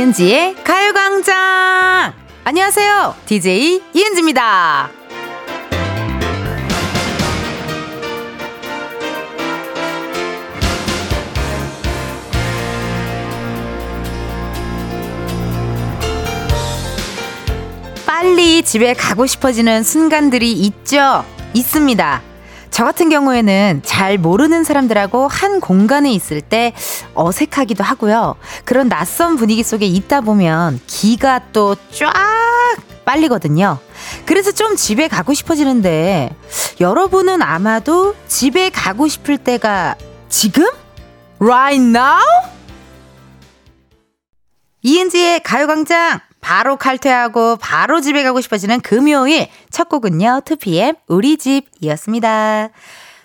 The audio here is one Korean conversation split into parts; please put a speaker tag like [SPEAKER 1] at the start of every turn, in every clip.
[SPEAKER 1] 이은지의 가요광장! 안녕하세요. DJ 이은지입니다. 빨리 집에 가고 싶어지는 순간들이 있죠? 있습니다. 저 같은 경우에는 잘 모르는 사람들하고 한 공간에 있을 때 어색하기도 하고요. 그런 낯선 분위기 속에 있다 보면 기가 또 쫙 빨리거든요. 그래서 좀 집에 가고 싶어지는데 여러분은 아마도 집에 가고 싶을 때가 지금? Right now? 이은지의 가요광장 바로 칼퇴하고 바로 집에 가고 싶어지는 금요일 첫 곡은요. 2PM 우리 집이었습니다.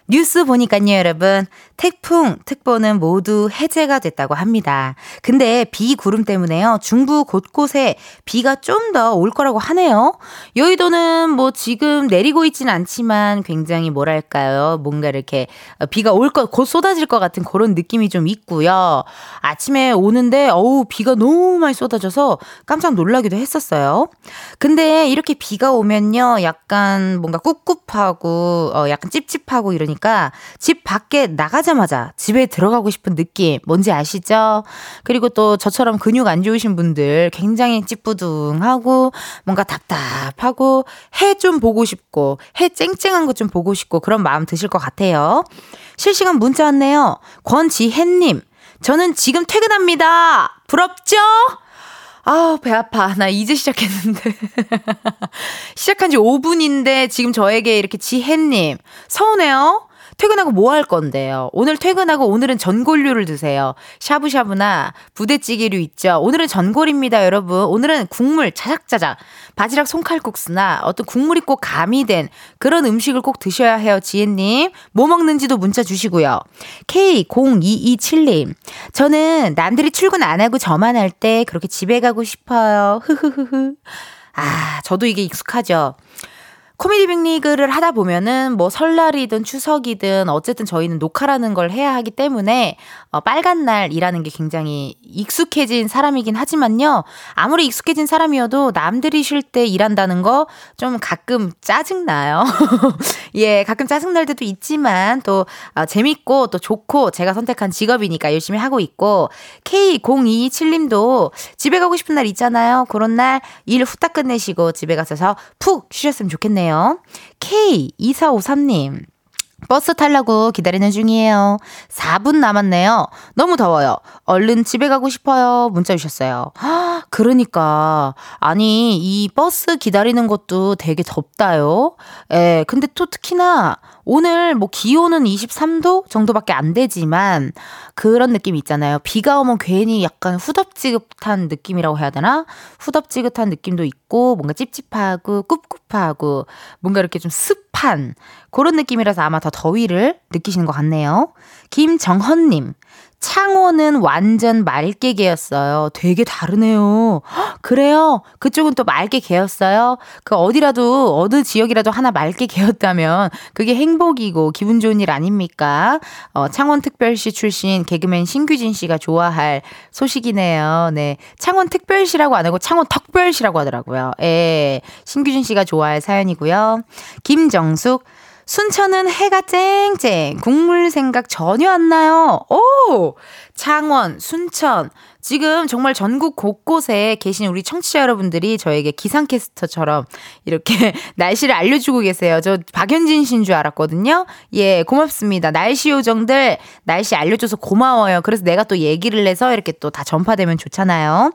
[SPEAKER 1] 뉴스 보니까요, 여러분. 태풍, 특보는 모두 해제가 됐다고 합니다. 근데 비 구름 때문에요. 중부 곳곳에 비가 좀 더 올 거라고 하네요. 여의도는 뭐 지금 내리고 있진 않지만 굉장히 뭐랄까요. 뭔가 이렇게 비가 올 것, 곧 쏟아질 것 같은 그런 느낌이 좀 있고요. 아침에 오는데, 어우, 비가 너무 많이 쏟아져서 깜짝 놀라기도 했었어요. 근데 이렇게 비가 오면요. 약간 뭔가 꿉꿉하고, 어, 약간 찝찝하고 이러니까 집 밖에 나가 하자마자 집에 들어가고 싶은 느낌 뭔지 아시죠? 그리고 또 저처럼 근육 안 좋으신 분들 굉장히 찌뿌둥하고 뭔가 답답하고 해 좀 보고 싶고 해 쨍쨍한 것 좀 보고 싶고 그런 마음 드실 것 같아요. 실시간 문자 왔네요. 권지혜님 저는 지금 퇴근합니다. 부럽죠? 아우, 배 아파. 나 이제 시작했는데. 시작한 지 5분인데 지금 저에게 이렇게 지혜님, 서운해요? 퇴근하고 뭐 할 건데요? 오늘 퇴근하고 오늘은 전골류를 드세요. 샤브샤브나 부대찌개류 있죠? 오늘은 전골입니다, 여러분. 오늘은 국물 자작자작. 바지락 손칼국수나 어떤 국물이 꼭 가미된 그런 음식을 꼭 드셔야 해요, 지혜님. 뭐 먹는지도 문자 주시고요. K0227님. 저는 남들이 출근 안 하고 저만 할 때 그렇게 집에 가고 싶어요. 흐흐흐흐. 아, 저도 이게 익숙하죠. 코미디 빅리그를 하다 보면은 뭐 설날이든 추석이든 어쨌든 저희는 녹화라는 걸 해야 하기 때문에 어, 빨간 날이라는 게 굉장히 익숙해진 사람이긴 하지만요. 아무리 익숙해진 사람이어도 남들이 쉴 때 일한다는 거 좀 가끔 짜증나요. 예, 가끔 짜증날 때도 있지만 또 어, 재밌고 또 좋고 제가 선택한 직업이니까 열심히 하고 있고 K0227님도 집에 가고 싶은 날 있잖아요. 그런 날 일 후딱 끝내시고 집에 가셔서 푹 쉬셨으면 좋겠네요. K2453님. 버스 타려고 기다리는 중이에요. 4분 남았네요. 너무 더워요. 얼른 집에 가고 싶어요. 문자 주셨어요. 그러니까. 아니, 이 버스 기다리는 것도 되게 덥다요. 예, 근데 또 특히나 오늘 뭐 기온은 23도 정도밖에 안 되지만 그런 느낌 있잖아요. 비가 오면 괜히 약간 후덥지긋한 느낌이라고 해야 되나? 후덥지긋한 느낌도 있고 뭔가 찝찝하고 꿉꿉하고 뭔가 이렇게 좀 습한 그런 느낌이라서 아마 더 더위를 느끼시는 것 같네요. 김정헌님, 창원은 완전 맑게 개었어요. 되게 다르네요. 그래요? 그쪽은 또 맑게 개었어요? 그 어디라도, 어느 지역이라도 하나 맑게 개었다면 그게 행복이고 기분 좋은 일 아닙니까? 어, 창원특별시 출신 개그맨 신규진 씨가 좋아할 소식이네요. 네. 창원특별시라고 안 하고 창원특별시라고 하더라고요. 예. 신규진 씨가 좋아할 사연이고요. 김정숙, 순천은 해가 쨍쨍, 국물 생각 전혀 안 나요. 오! 창원, 순천. 지금 정말 전국 곳곳에 계신 우리 청취자 여러분들이 저에게 기상캐스터처럼 이렇게 날씨를 알려주고 계세요. 저 박현진 씨인 줄 알았거든요. 예, 고맙습니다. 날씨 요정들, 날씨 알려줘서 고마워요. 그래서 내가 또 얘기를 해서 이렇게 또 다 전파되면 좋잖아요.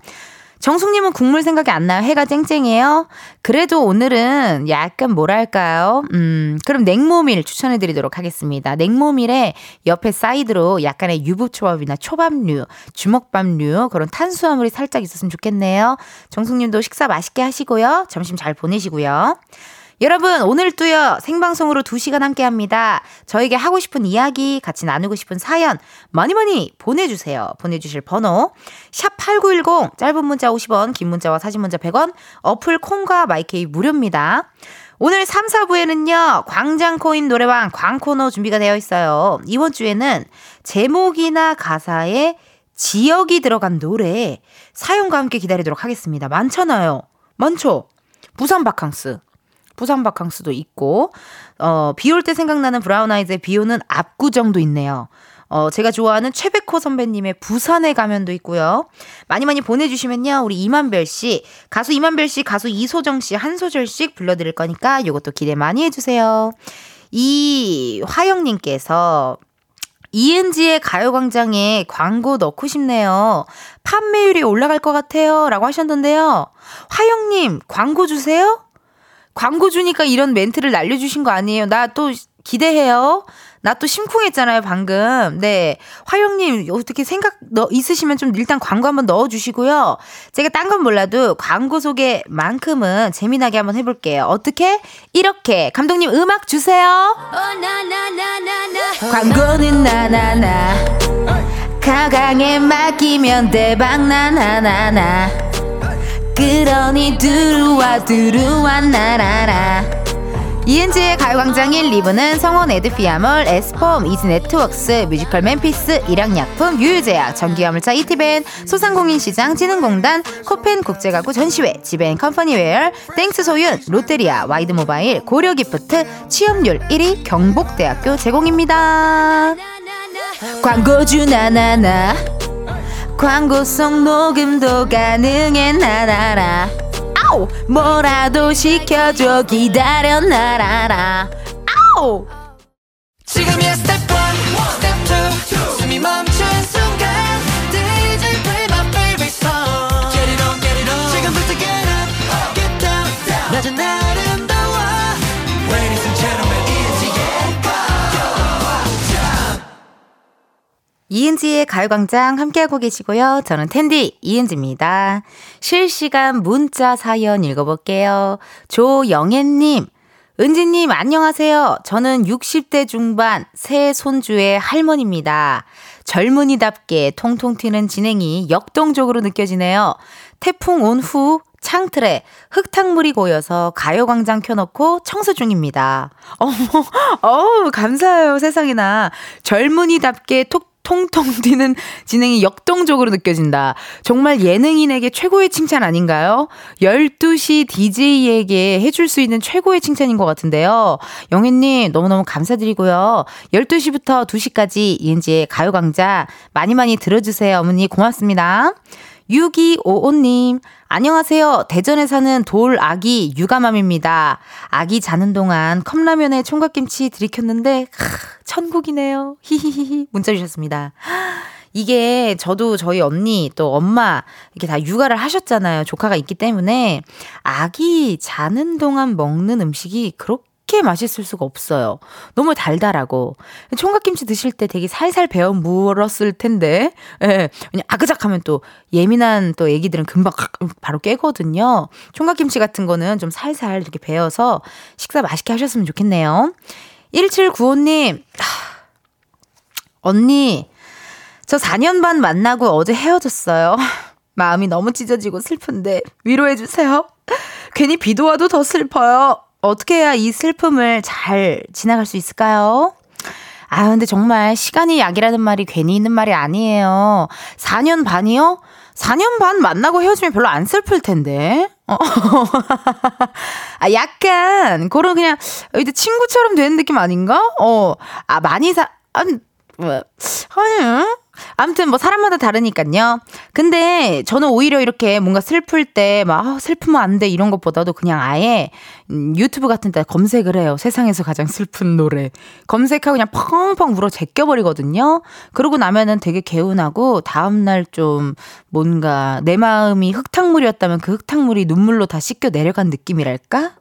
[SPEAKER 1] 정숙님은 국물 생각이 안 나요? 해가 쨍쨍해요? 그래도 오늘은 약간 뭐랄까요? 음, 그럼 냉모밀 추천해드리도록 하겠습니다. 냉모밀에 옆에 사이드로 약간의 유부초밥이나 초밥류, 주먹밥류, 그런 탄수화물이 살짝 있었으면 좋겠네요. 정숙님도 식사 맛있게 하시고요. 점심 잘 보내시고요. 여러분, 오늘도요, 생방송으로 2시간 함께 합니다. 저에게 하고 싶은 이야기, 같이 나누고 싶은 사연, 많이 많이 보내주세요. 보내주실 번호, 샵8910, 짧은 문자 50원, 긴 문자와 사진 문자 100원, 어플 콩과 마이케이 무료입니다. 오늘 3, 4부에는요, 광장코인 노래방 광코너 준비가 되어 있어요. 이번 주에는 제목이나 가사에 지역이 들어간 노래 사연과 함께 기다리도록 하겠습니다. 많잖아요. 많죠? 부산 바캉스. 부산 바캉스도 있고, 어, 비 올 때 생각나는 브라운 아이즈의 비 오는 압구정도 있네요. 어, 제가 좋아하는 최백호 선배님의 부산에 가면도 있고요. 많이 많이 보내주시면요. 우리 이만별 씨, 가수 이만별 씨, 가수 이소정 씨 한 소절씩 불러드릴 거니까 이것도 기대 많이 해주세요. 이 화영님께서 이은지의 가요광장에 광고 넣고 싶네요. 판매율이 올라갈 것 같아요. 라고 하셨는데요. 화영님, 광고 주세요? 광고 주니까 이런 멘트를 날려주신 거 아니에요? 나 또 기대해요. 나 또 심쿵했잖아요, 방금. 네. 화영님, 어떻게 생각 너, 있으시면 좀 일단 광고 한번 넣어주시고요. 제가 딴 건 몰라도 광고 소개만큼은 재미나게 한번 해볼게요. 어떻게? 이렇게. 감독님, 음악 주세요. 광고는 나나나. 가광에 맡기면 대박 나나나나. 그러니 들어와 들어와 나라라. 이은지의 가요광장 1, 2부는 성원 애드피아몰, 에스폼, 이즈네트웍스, 뮤지컬 멤피스, 일양약품, 유유제약, 전기화물차 이티벤, 소상공인시장, 진흥공단, 코펜 국제가구 전시회, 지벤 컴퍼니웨어, 땡스 소윤, 롯데리아, 와이드모바일, 고려기프트, 취업률 1위 경복대학교 제공입니다. 광고주 나나나 광고성 녹음도 가능해 나나라. 아우 뭐라도 시켜줘 기다려 나라라. 아우 지금이야 스텝 1, 스텝 2 숨이 멈 이은지의 가요광장 함께하고 계시고요. 저는 텐디 이은지입니다. 실시간 문자 사연 읽어볼게요. 조영애님, 은지님 안녕하세요. 저는 60대 중반 새 손주의 할머니입니다. 젊은이답게 통통 튀는 진행이 역동적으로 느껴지네요. 태풍 온 후 창틀에 흙탕물이 고여서 가요광장 켜놓고 청소 중입니다. 어머, 어우, 감사해요, 세상에나. 젊은이답게 톡 통통 튀는 진행이 역동적으로 느껴진다. 정말 예능인에게 최고의 칭찬 아닌가요? 12시 DJ에게 해줄 수 있는 최고의 칭찬인 것 같은데요. 영애님, 너무너무 감사드리고요. 12시부터 2시까지 이은지의 가요광장 많이 많이 들어주세요. 어머니, 고맙습니다. 6255님, 안녕하세요. 대전에 사는 돌 아기 유가맘입니다. 아기 자는 동안 컵라면에 총각김치 들이켰는데, 크, 천국이네요. 히히히히. 문자 주셨습니다. 이게 저도 저희 언니 또 엄마 이렇게 다 육아를 하셨잖아요. 조카가 있기 때문에 아기 자는 동안 먹는 음식이 그렇게 그렇게 맛있을 수가 없어요. 너무 달달하고. 총각김치 드실 때 되게 살살 배어 물었을 텐데, 예. 아그작하면 또 예민한 또 애기들은 금방 바로 깨거든요. 총각김치 같은 거는 좀 살살 이렇게 배어서 식사 맛있게 하셨으면 좋겠네요. 1795님, 언니, 저 4년 반 만나고 어제 헤어졌어요. 마음이 너무 찢어지고 슬픈데 위로해 주세요. 괜히 비도 와도 더 슬퍼요. 어떻게 해야 이 슬픔을 잘 지나갈 수 있을까요? 아, 근데 정말 시간이 약이라는 말이 괜히 있는 말이 아니에요. 4년 반이요? 4년 반 만나고 헤어지면 별로 안 슬플 텐데. 어. 아, 약간, 그런 그냥, 이제 친구처럼 되는 느낌 아닌가? 어, 아, 많이 사, 아니, 뭐, 아니, 아무튼 뭐 사람마다 다르니까요. 근데 저는 오히려 이렇게 뭔가 슬플 때 막 아, 슬프면 안 돼 이런 것보다도 그냥 아예 음, 유튜브 같은 데 검색을 해요. 세상에서 가장 슬픈 노래. 검색하고 그냥 펑펑 울어 제껴버리거든요. 그러고 나면은 되게 개운하고 다음날 좀 뭔가 내 마음이 흙탕물이었다면 그 흙탕물이 눈물로 다 씻겨 내려간 느낌이랄까?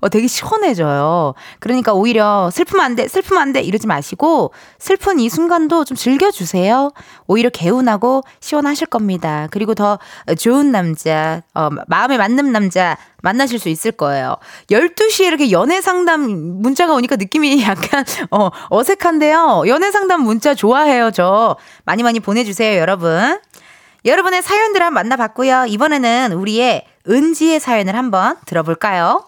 [SPEAKER 1] 어, 되게 시원해져요. 그러니까 오히려 슬프면 안 돼, 슬프면 안 돼, 이러지 마시고, 슬픈 이 순간도 좀 즐겨주세요. 오히려 개운하고 시원하실 겁니다. 그리고 더 좋은 남자, 어, 마음에 맞는 남자 만나실 수 있을 거예요. 12시에 이렇게 연애 상담 문자가 오니까 느낌이 약간, 어, 어색한데요. 연애 상담 문자 좋아해요, 저. 많이 많이 보내주세요, 여러분. 여러분의 사연들 한번 만나봤고요. 이번에는 우리의 은지의 사연을 한번 들어볼까요?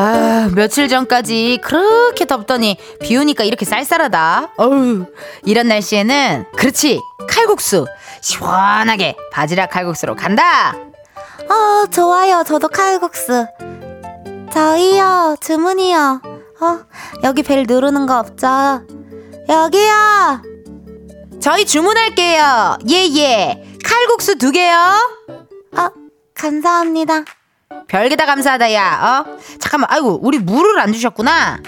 [SPEAKER 1] 아, 며칠 전까지 그렇게 덥더니 비 오니까 이렇게 쌀쌀하다. 어우, 이런 날씨에는 그렇지. 칼국수. 시원하게 바지락 칼국수로 간다.
[SPEAKER 2] 어, 좋아요. 저도 칼국수. 저희요. 주문이요. 어, 여기 벨 누르는 거 없죠? 여기요.
[SPEAKER 1] 저희 주문할게요. 예, 예. 칼국수 두 개요.
[SPEAKER 2] 어, 감사합니다.
[SPEAKER 1] 별게 다 감사하다, 야. 어? 잠깐만, 아이고, 우리 물을 안 주셨구나.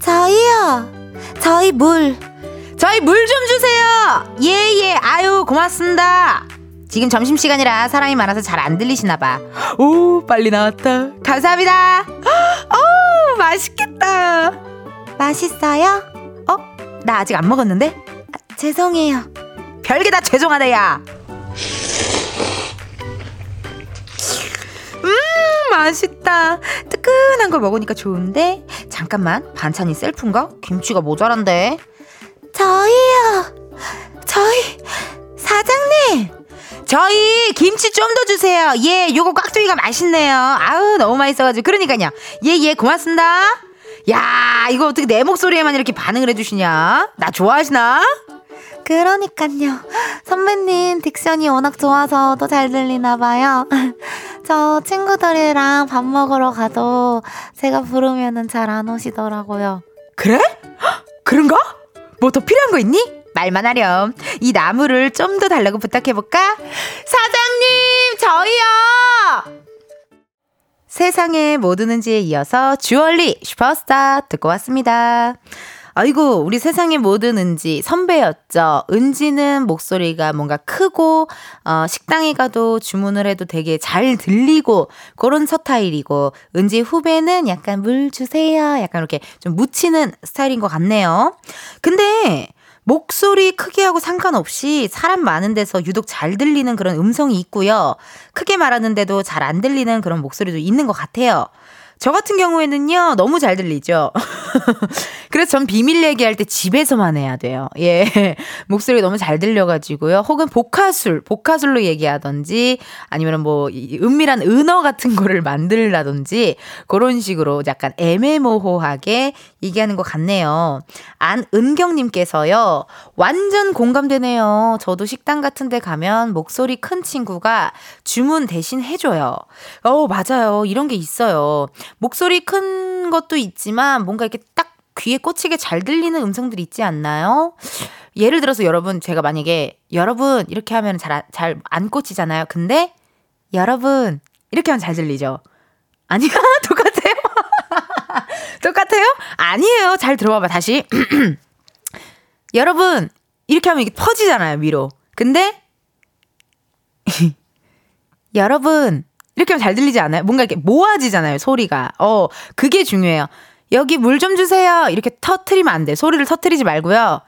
[SPEAKER 2] 저희요. 저희 물.
[SPEAKER 1] 저희 물 좀 주세요. 예, 예. 아유, 고맙습니다. 지금 점심시간이라 사람이 많아서 잘 안 들리시나 봐. 오, 빨리 나왔다. 감사합니다. 오, 맛있겠다.
[SPEAKER 2] 맛있어요?
[SPEAKER 1] 어? 나 아직 안 먹었는데?
[SPEAKER 2] 아, 죄송해요.
[SPEAKER 1] 별게 다 죄송하다, 야. 음, 맛있다. 뜨끈한 걸 먹으니까 좋은데? 잠깐만, 반찬이 셀프인가? 김치가 모자란데?
[SPEAKER 2] 저희요. 저희, 사장님.
[SPEAKER 1] 저희 김치 좀 더 주세요. 예, 요거 깍두기가 맛있네요. 아우, 너무 맛있어가지고. 그러니까요. 예, 예, 고맙습니다. 야, 이거 어떻게 내 목소리에만 이렇게 반응을 해주시냐? 나 좋아하시나?
[SPEAKER 2] 그러니까요. 선배님 딕션이 워낙 좋아서 더 잘 들리나 봐요. 저 친구들이랑 밥 먹으러 가도 제가 부르면은 잘 안 오시더라고요.
[SPEAKER 1] 그래? 그런가? 뭐 더 필요한 거 있니? 말만 하렴. 이 나무를 좀 더 달라고 부탁해볼까? 사장님, 저희요! 세상에 뭐 드는지에 이어서 주얼리 슈퍼스타 듣고 왔습니다. 아이고, 우리 세상에 뭐 드는지 선배였죠. 은지는 목소리가 뭔가 크고, 어, 식당에 가도 주문을 해도 되게 잘 들리고, 그런 스타일이고, 은지 후배는 약간 물 주세요. 약간 이렇게 좀 묻히는 스타일인 것 같네요. 근데, 목소리 크게 하고 상관없이 사람 많은 데서 유독 잘 들리는 그런 음성이 있고요. 크게 말하는데도 잘 안 들리는 그런 목소리도 있는 것 같아요. 저 같은 경우에는요, 너무 잘 들리죠? 그래서 전 비밀 얘기할 때 집에서만 해야 돼요. 예. 목소리가 너무 잘 들려가지고요. 혹은 복화술, 복화술로 얘기하던지, 아니면 뭐, 은밀한 은어 같은 거를 만들라든지, 그런 식으로 약간 애매모호하게 얘기하는 것 같네요. 안은경님께서요, 완전 공감되네요. 저도 식당 같은 데 가면 목소리 큰 친구가 주문 대신 해줘요. 어, 맞아요. 이런 게 있어요. 목소리 큰 것도 있지만 뭔가 이렇게 딱 귀에 꽂히게 잘 들리는 음성들이 있지 않나요? 예를 들어서 여러분 제가 만약에 여러분 이렇게 하면 잘 잘 안 꽂히잖아요. 근데 여러분 이렇게 하면 잘 들리죠. 아니야 똑같아요. 똑같아요? 아니에요. 잘 들어봐봐 다시. 여러분 이렇게 하면 이게 퍼지잖아요 위로. 근데 여러분 이렇게 하면 잘 들리지 않아요? 뭔가 이렇게 모아지잖아요, 소리가. 어, 그게 중요해요. 여기 물 좀 주세요. 이렇게 터트리면 안 돼. 소리를 터트리지 말고요.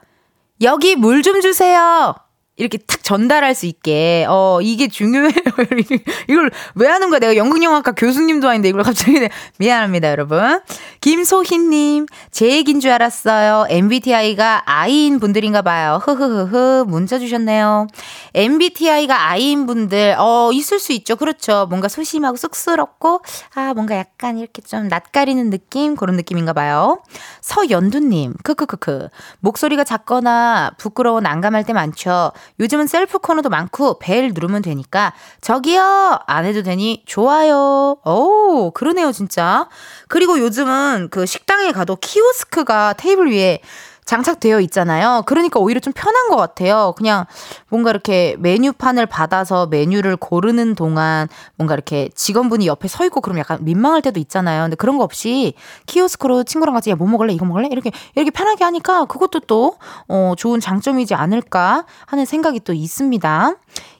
[SPEAKER 1] 여기 물 좀 주세요. 이렇게 탁 전달할 수 있게 어 이게 중요해요. 이걸 왜 하는 거야? 내가 연극영화과 교수님도 아닌데 이걸 갑자기 미안합니다, 여러분. 김소희님 제 얘기인 줄 알았어요. MBTI가 I인 분들인가 봐요. 흐흐흐흐 문자 주셨네요. MBTI가 I인 분들 어 있을 수 있죠. 그렇죠. 뭔가 소심하고 쑥스럽고 아 뭔가 약간 이렇게 좀 낯가리는 느낌 그런 느낌인가 봐요. 서연두님 크크크크 목소리가 작거나 부끄러워 난감할 때 많죠. 요즘은 셀프 코너도 많고 벨 누르면 되니까 저기요 안 해도 되니 좋아요. 오 그러네요 진짜. 그리고 요즘은 그 식당에 가도 키오스크가 테이블 위에 장착되어 있잖아요. 그러니까 오히려 좀 편한 것 같아요. 그냥 뭔가 이렇게 메뉴판을 받아서 메뉴를 고르는 동안 뭔가 이렇게 직원분이 옆에 서 있고 그러면 약간 민망할 때도 있잖아요. 근데 그런 거 없이 키오스크로 친구랑 같이 야, 뭐 먹을래? 이거 먹을래? 이렇게, 이렇게 편하게 하니까 그것도 또, 어, 좋은 장점이지 않을까 하는 생각이 또 있습니다.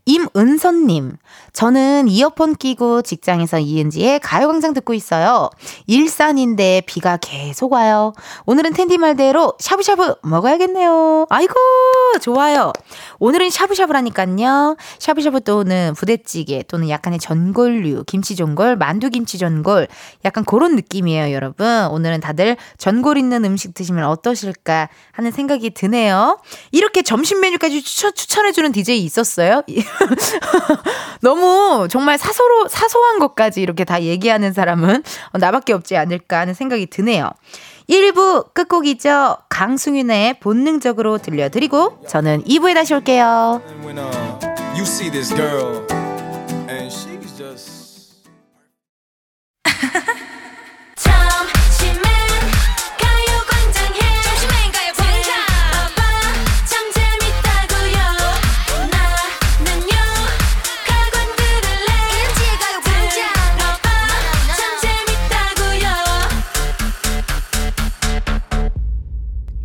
[SPEAKER 1] 임은선님, 저는 이어폰 끼고 직장에서 이은지의 가요광장 듣고 있어요. 일산인데 비가 계속 와요. 오늘은 텐디 말대로 샤브샤브 먹어야겠네요. 아이고, 좋아요. 오늘은 샤브샤브라니깐요. 샤브샤브 또는 부대찌개 또는 약간의 전골류, 김치전골, 만두김치전골, 약간 그런 느낌이에요, 여러분. 오늘은 다들 전골 있는 음식 드시면 어떠실까 하는 생각이 드네요. 이렇게 점심 메뉴까지 추천, 추천해주는 DJ 있었어요? 너무 정말 사소로, 사소한 것까지 이렇게 다 얘기하는 사람은 나밖에 없지 않을까 하는 생각이 드네요. 1부 끝곡이죠. 강승윤의 본능적으로 들려드리고 저는 2부에 다시 올게요.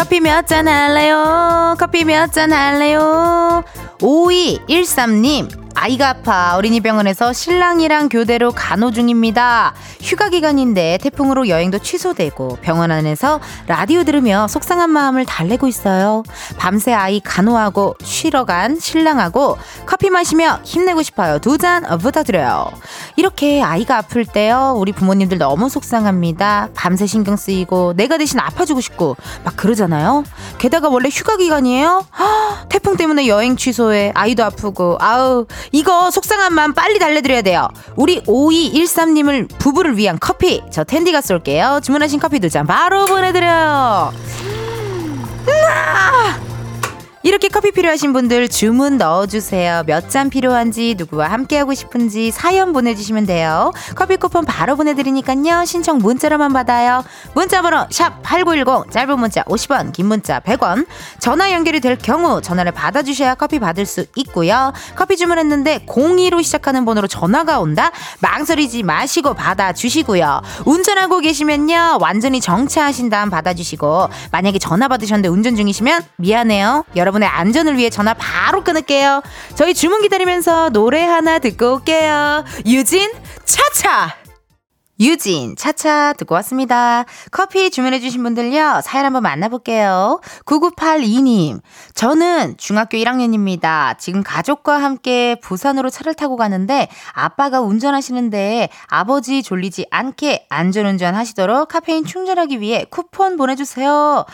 [SPEAKER 1] 커피 몇 잔 할래요? 커피 몇 잔 할래요? 5213님, 아이가 아파 어린이병원에서 신랑이랑 교대로 간호 중입니다. 휴가 기간인데 태풍으로 여행도 취소되고 병원 안에서 라디오 들으며 속상한 마음을 달래고 있어요. 밤새 아이 간호하고 쉬러 간 신랑하고 커피 마시며 힘내고 싶어요. 두 잔 부탁드려요. 이렇게 아이가 아플 때요. 우리 부모님들 너무 속상합니다. 밤새 신경 쓰이고 내가 대신 아파주고 싶고 막 그러잖아요. 게다가 원래 휴가 기간이에요. 허, 태풍 때문에 여행 취소해 아이도 아프고 아우 이거 속상한 마음 빨리 달래드려야 돼요. 우리 5213님을 부부를 위한 커피 저 텐디가 쏠게요. 주문하신 커피 두 잔 바로 보내드려요. 아! 이렇게 커피 필요하신 분들 주문 넣어주세요. 몇 잔 필요한지 누구와 함께하고 싶은지 사연 보내주시면 돼요. 커피 쿠폰 바로 보내드리니까요. 신청 문자로만 받아요. 문자번호 샵 8910 짧은 문자 50원 긴 문자 100원 전화 연결이 될 경우 전화를 받아주셔야 커피 받을 수 있고요. 커피 주문했는데 02로 시작하는 번호로 전화가 온다? 망설이지 마시고 받아주시고요. 운전하고 계시면요. 완전히 정차하신 다음 받아주시고 만약에 전화 받으셨는데 운전 중이시면 미안해요. 여러분 여러분의 안전을 위해 전화 바로 끊을게요. 저희 주문 기다리면서 노래 하나 듣고 올게요. 유진, 차차! 유진, 차차 듣고 왔습니다. 커피 주문해주신 분들요, 사연 한번 만나볼게요. 9982님, 저는 중학교 1학년입니다. 지금 가족과 함께 부산으로 차를 타고 가는데 아빠가 운전하시는데 아버지 졸리지 않게 안전운전 하시도록 카페인 충전하기 위해 쿠폰 보내주세요.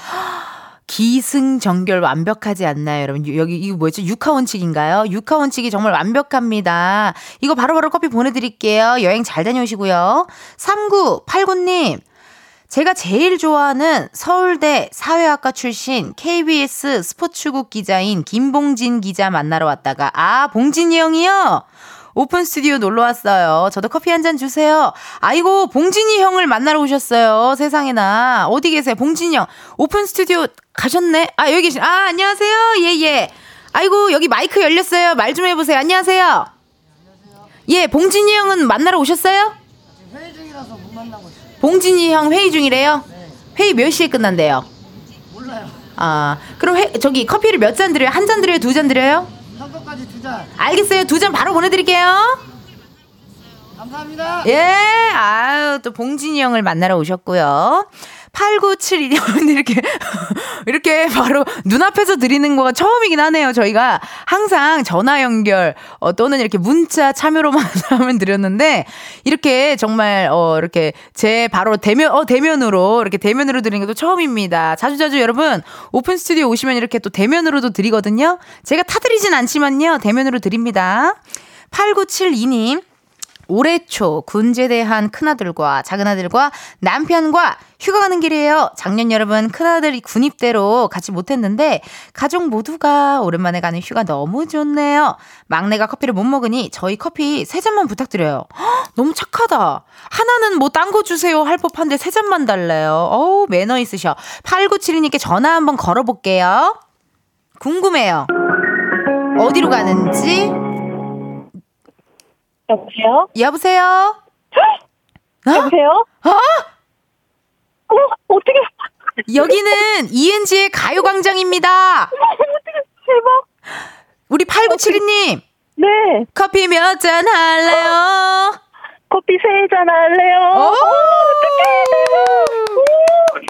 [SPEAKER 1] 기승전결 완벽하지 않나요, 여러분? 여기 이거 뭐였죠? 육하 원칙인가요? 육하 원칙이 정말 완벽합니다. 이거 바로바로 바로 커피 보내드릴게요. 여행 잘 다녀오시고요. 3989님. 제가 제일 좋아하는 서울대 사회학과 출신 KBS 스포츠국 기자인 김봉진 기자 만나러 왔다가, 아, 봉진이 형이요? 오픈 스튜디오 놀러 왔어요. 저도 커피 한 잔 주세요. 아이고, 봉진이 형을 만나러 오셨어요. 세상에나. 어디 계세요? 봉진이 형. 오픈 스튜디오 가셨네? 아, 여기 계신, 아, 안녕하세요. 예, 예. 아이고, 여기 마이크 열렸어요. 말 좀 해보세요. 안녕하세요. 예, 봉진이 형은 만나러 오셨어요?
[SPEAKER 3] 회의 중이라서 못 만나고 있어요.
[SPEAKER 1] 봉진이 형 회의 중이래요? 네. 회의 몇 시에 끝난대요?
[SPEAKER 3] 몰라요.
[SPEAKER 1] 아, 그럼 회, 저기 커피를 몇 잔 드려요? 한 잔 드려요? 두 잔 드려요?
[SPEAKER 3] 한꺼까지 두 잔.
[SPEAKER 1] 알겠어요. 두 잔 바로 보내드릴게요.
[SPEAKER 3] 감사합니다.
[SPEAKER 1] 예, 아유, 또 봉진이 형을 만나러 오셨고요. 8972년 이렇게 이렇게 바로 눈앞에서 드리는 거가 처음이긴 하네요. 저희가 항상 전화 연결 어, 또는 이렇게 문자 참여로만 하면 드렸는데 이렇게 정말 어 이렇게 제 바로 대면 어 대면으로 이렇게 대면으로 드리는 것도 처음입니다. 자주자주 여러분 오픈 스튜디오 오시면 이렇게 또 대면으로도 드리거든요. 제가 타드리진 않지만요. 대면으로 드립니다. 8972님 올해 초 군제대한 큰아들과 작은아들과 남편과 휴가 가는 길이에요. 작년 여러분 큰아들이 군입대로 같이 못했는데 가족 모두가 오랜만에 가는 휴가 너무 좋네요. 막내가 커피를 못 먹으니 저희 커피 세 잔만 부탁드려요. 헉, 너무 착하다. 하나는 뭐 딴 거 주세요 할 법한데 세 잔만 달래요. 어우 매너 있으셔. 8972님께 전화 한번 걸어볼게요. 궁금해요. 어디로 가는지
[SPEAKER 4] 여보세요?
[SPEAKER 1] 여보세요? 어?
[SPEAKER 4] 여보세요?
[SPEAKER 1] 어?
[SPEAKER 4] 어머, 어떻게,
[SPEAKER 1] 여기는 이은지의 가요광장입니다.
[SPEAKER 4] 대박.
[SPEAKER 1] 우리 8972님,
[SPEAKER 4] 네,
[SPEAKER 1] 커피 몇 잔 할래요?
[SPEAKER 4] 커피 세 잔 할래요.
[SPEAKER 1] 오!
[SPEAKER 4] 어, 어떡해. 오,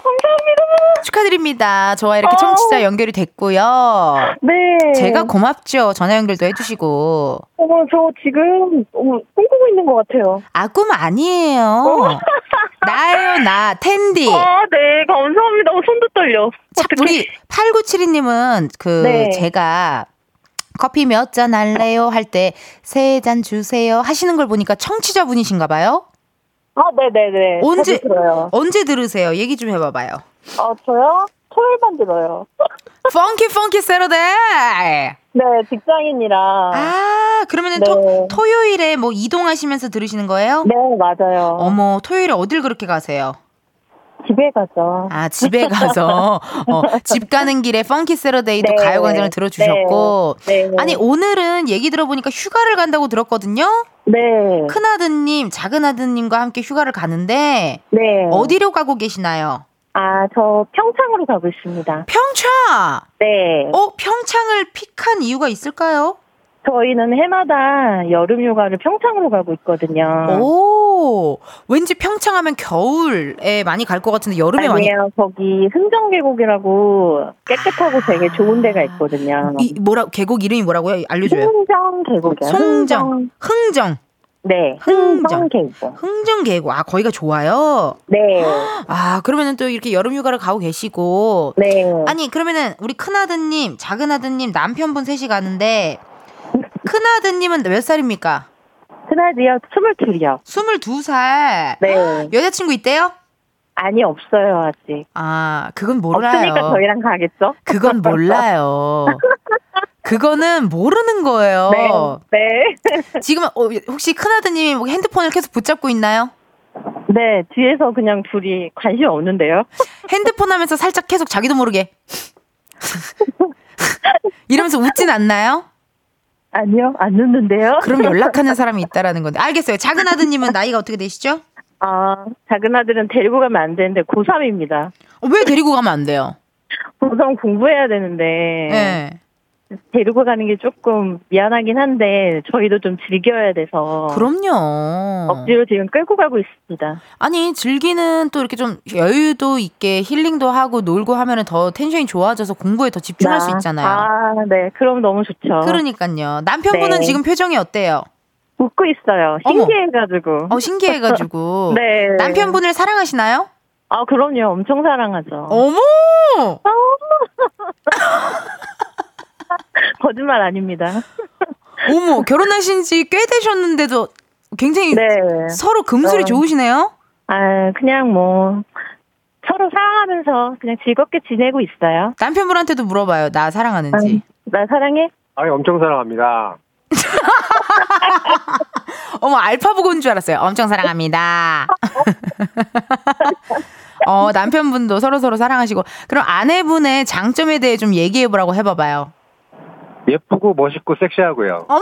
[SPEAKER 4] 감사합니다.
[SPEAKER 1] 축하드립니다. 저와 이렇게
[SPEAKER 4] 어.
[SPEAKER 1] 청취자 연결이 됐고요.
[SPEAKER 4] 네.
[SPEAKER 1] 제가 고맙죠. 전화 연결도 해주시고.
[SPEAKER 4] 어머, 저 지금, 어머, 꿈꾸고 있는 것 같아요.
[SPEAKER 1] 아, 꿈 아니에요. 나예요, 나. 텐디.
[SPEAKER 4] 아, 네, 감사합니다. 어, 손도 떨려.
[SPEAKER 1] 참,
[SPEAKER 4] 어떡해.
[SPEAKER 1] 우리 8972님은 그
[SPEAKER 4] 네.
[SPEAKER 1] 제가 커피 몇 잔 할래요? 할 때 세 잔 주세요 하시는 걸 보니까 청취자분이신가 봐요?
[SPEAKER 4] 아, 네네네.
[SPEAKER 1] 언제-
[SPEAKER 4] 들어요.
[SPEAKER 1] 언제 들으세요? 얘기 좀 해봐봐요.
[SPEAKER 4] 아, 저요? 토요일만 들어요.
[SPEAKER 1] Funky Funky Saturday!
[SPEAKER 4] 네, 직장인이라.
[SPEAKER 1] 아, 그러면은
[SPEAKER 4] 네.
[SPEAKER 1] 토, 토요일에 뭐 이동하시면서 들으시는 거예요?
[SPEAKER 4] 네, 맞아요.
[SPEAKER 1] 어머, 토요일에 어딜 그렇게 가세요?
[SPEAKER 4] 집에 가죠.
[SPEAKER 1] 아, 집에 가서, 어, 집 가는 길에 Funky Saturday도
[SPEAKER 4] 네.
[SPEAKER 1] 가요광장을 들어주셨고.
[SPEAKER 4] 네.
[SPEAKER 1] 아니, 오늘은 얘기 들어보니까 휴가를 간다고 들었거든요?
[SPEAKER 4] 네.
[SPEAKER 1] 큰아드님, 작은아드님과 함께 휴가를 가는데,
[SPEAKER 4] 네.
[SPEAKER 1] 어디로 가고 계시나요?
[SPEAKER 4] 아, 저 평창으로 가고 있습니다.
[SPEAKER 1] 평창!
[SPEAKER 4] 네.
[SPEAKER 1] 어, 평창을 픽한 이유가 있을까요?
[SPEAKER 4] 저희는 해마다 여름 휴가를 평창으로 가고 있거든요.
[SPEAKER 1] 오, 왠지 평창 하면 겨울에 많이 갈 것 같은데 여름에 많이
[SPEAKER 4] 아니에요. 거기 흥정계곡이라고 깨끗하고 되게 좋은 데가 있거든요.
[SPEAKER 1] 이 뭐라 계곡 이름이 뭐라고요? 알려줘요.
[SPEAKER 4] 흥정 계곡이요.
[SPEAKER 1] 송정, 흥정,
[SPEAKER 4] 네.
[SPEAKER 1] 흥정.
[SPEAKER 4] 흥정 계곡.
[SPEAKER 1] 흥정 계곡. 아 거기가 좋아요.
[SPEAKER 4] 네.
[SPEAKER 1] 아 그러면은 또 이렇게 여름 휴가를 가고 계시고.
[SPEAKER 4] 네.
[SPEAKER 1] 아니 그러면은 우리 큰 아드님, 작은 아드님, 남편분 셋이 가는데 큰 아드님은 몇 살입니까?
[SPEAKER 4] 큰아들이요. 22이요.
[SPEAKER 1] 22살.
[SPEAKER 4] 네.
[SPEAKER 1] 여자친구 있대요?
[SPEAKER 4] 아니, 없어요, 아직.
[SPEAKER 1] 아 그건 몰라요.
[SPEAKER 4] 없으니까 저희랑 가겠죠?
[SPEAKER 1] 그건 몰라요. 그거는 모르는 거예요.
[SPEAKER 4] 네. 네.
[SPEAKER 1] 지금 어, 혹시 큰 아드님이 뭐 핸드폰을 계속 붙잡고 있나요?
[SPEAKER 4] 네. 뒤에서 그냥 둘이 관심 없는데요.
[SPEAKER 1] 핸드폰 하면서 살짝 계속 자기도 모르게 이러면서 웃진 않나요?
[SPEAKER 4] 아니요, 안 듣는데요.
[SPEAKER 1] 그럼 연락하는 사람이 있다라는 건데 알겠어요. 작은 아드님은 나이가 어떻게 되시죠?
[SPEAKER 4] 아, 작은 아들은 데리고 가면 안 되는데 고3입니다.
[SPEAKER 1] 어, 왜 데리고 가면 안 돼요?
[SPEAKER 4] 고3 공부해야 되는데
[SPEAKER 1] 네.
[SPEAKER 4] 데리고 가는 게 조금 미안하긴 한데 저희도 좀 즐겨야 돼서
[SPEAKER 1] 그럼요.
[SPEAKER 4] 억지로 지금 끌고 가고 있습니다.
[SPEAKER 1] 아니 즐기는 또 이렇게 좀 여유도 있게 힐링도 하고 놀고 하면은 더 텐션이 좋아져서 공부에 더 집중할 수
[SPEAKER 4] 아,
[SPEAKER 1] 있잖아요.
[SPEAKER 4] 아, 네. 그럼 너무 좋죠.
[SPEAKER 1] 그러니까요. 남편분은
[SPEAKER 4] 네.
[SPEAKER 1] 지금 표정이 어때요?
[SPEAKER 4] 웃고 있어요. 신기해가지고.
[SPEAKER 1] 어 신기해가지고.
[SPEAKER 4] 네.
[SPEAKER 1] 남편분을 사랑하시나요?
[SPEAKER 4] 아, 그럼요. 엄청 사랑하죠.
[SPEAKER 1] 어머!
[SPEAKER 4] 거짓말 아닙니다.
[SPEAKER 1] 어머, 결혼하신 지 꽤 되셨는데도 굉장히
[SPEAKER 4] 네.
[SPEAKER 1] 서로 금술이
[SPEAKER 4] 어.
[SPEAKER 1] 좋으시네요?
[SPEAKER 4] 아, 그냥 뭐 서로 사랑하면서 그냥 즐겁게 지내고 있어요.
[SPEAKER 1] 남편분한테도 물어봐요. 나 사랑하는지.
[SPEAKER 4] 나 사랑해?
[SPEAKER 5] 아니 엄청 사랑합니다.
[SPEAKER 1] 어머, 알파 보고 온줄 알았어요. 엄청 사랑합니다. 어, 남편분도 서로서로 사랑하시고. 그럼 아내분의 장점에 대해 좀 얘기해보라고 해봐봐요.
[SPEAKER 5] 예쁘고 멋있고 섹시하고요.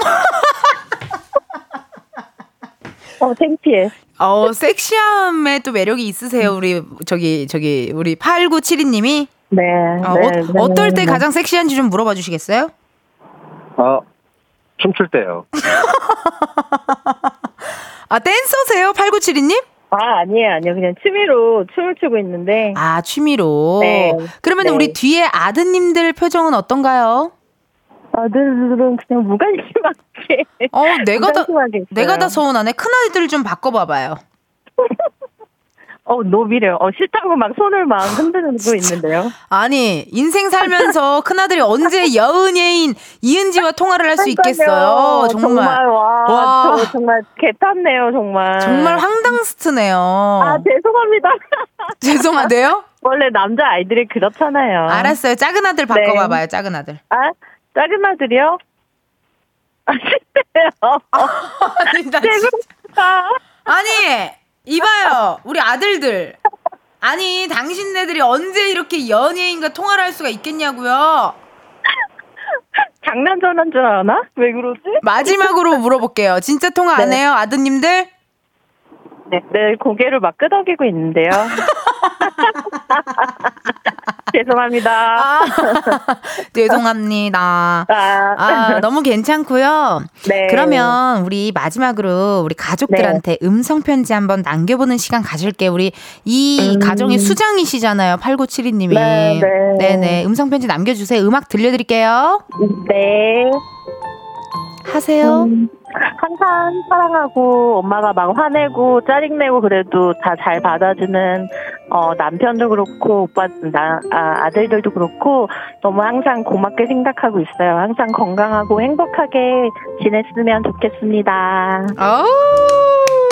[SPEAKER 4] 어, 창피해.
[SPEAKER 1] 어, 섹시함에 또 매력이 있으세요. 우리, 저기, 저기, 우리 8972님이.
[SPEAKER 4] 네.
[SPEAKER 1] 어,
[SPEAKER 4] 네,
[SPEAKER 1] 어,
[SPEAKER 4] 네,
[SPEAKER 1] 어 떨 때
[SPEAKER 4] 네.
[SPEAKER 1] 가장 섹시한지 좀 물어봐 주시겠어요?
[SPEAKER 5] 어 춤출 때요.
[SPEAKER 1] 아, 댄서세요? 8972님?
[SPEAKER 4] 아, 아니에요, 아니에요. 그냥 취미로 춤을 추고 있는데.
[SPEAKER 1] 아, 취미로.
[SPEAKER 4] 네.
[SPEAKER 1] 그러면
[SPEAKER 4] 네.
[SPEAKER 1] 우리 뒤에 아드님들 표정은 어떤가요?
[SPEAKER 4] 아들은 그냥 무관심하게.
[SPEAKER 1] 어, 내가 다. 내가 다 서운하네. 큰아이들 좀 바꿔봐봐요.
[SPEAKER 4] 어, 노비래요. 어, 싫다고 막 손을 막 흔드는 거 있는데요.
[SPEAKER 1] 아니, 인생 살면서 큰아들이 언제 여은예인 이은지와 통화를 할 수 있겠어요? 정말.
[SPEAKER 4] 정말, 와.
[SPEAKER 1] 와.
[SPEAKER 4] 저 정말 개탔네요, 정말.
[SPEAKER 1] 정말 황당스트네요.
[SPEAKER 4] 아, 죄송합니다.
[SPEAKER 1] 죄송하대요?
[SPEAKER 4] 원래 남자 아이들이 그렇잖아요.
[SPEAKER 1] 알았어요. 작은 아들
[SPEAKER 4] 네.
[SPEAKER 1] 바꿔봐봐요, 작은 아들.
[SPEAKER 4] 아, 작은 아들이요? 아, 싫대요.
[SPEAKER 1] 아니, 나 진짜-. 아니, 이봐요. 우리 아들들. 아니, 당신네들이 언제 이렇게 연예인과 통화를 할 수가 있겠냐고요?
[SPEAKER 4] 장난 전화인 줄 아나? 왜 그러지?
[SPEAKER 1] 마지막으로 물어볼게요. 진짜 통화 안
[SPEAKER 4] 네.
[SPEAKER 1] 해요, 아드님들?
[SPEAKER 4] 네, 네, 고개를 막 끄덕이고 있는데요. 죄송합니다.
[SPEAKER 1] 아, 죄송합니다.
[SPEAKER 4] 아,
[SPEAKER 1] 아, 너무 괜찮고요.
[SPEAKER 4] 네.
[SPEAKER 1] 그러면 우리 마지막으로 우리 가족들한테 음성 편지 한번 남겨보는 시간 가질게요. 우리 이
[SPEAKER 4] 음.
[SPEAKER 1] 가정의 수장이시잖아요. 8972님이.
[SPEAKER 4] 네, 네.
[SPEAKER 1] 네 네. 음성 편지 남겨주세요. 음악 들려드릴게요.
[SPEAKER 4] 네.
[SPEAKER 1] 하세요.
[SPEAKER 4] 음, 항상 사랑하고 엄마가 막 화내고 짜증내고 그래도 다 잘 받아주는 어, 남편도 그렇고 오빠 나 아, 아들들도 그렇고 너무 항상 고맙게 생각하고 있어요. 항상 건강하고 행복하게 지냈으면 좋겠습니다.
[SPEAKER 1] 어우.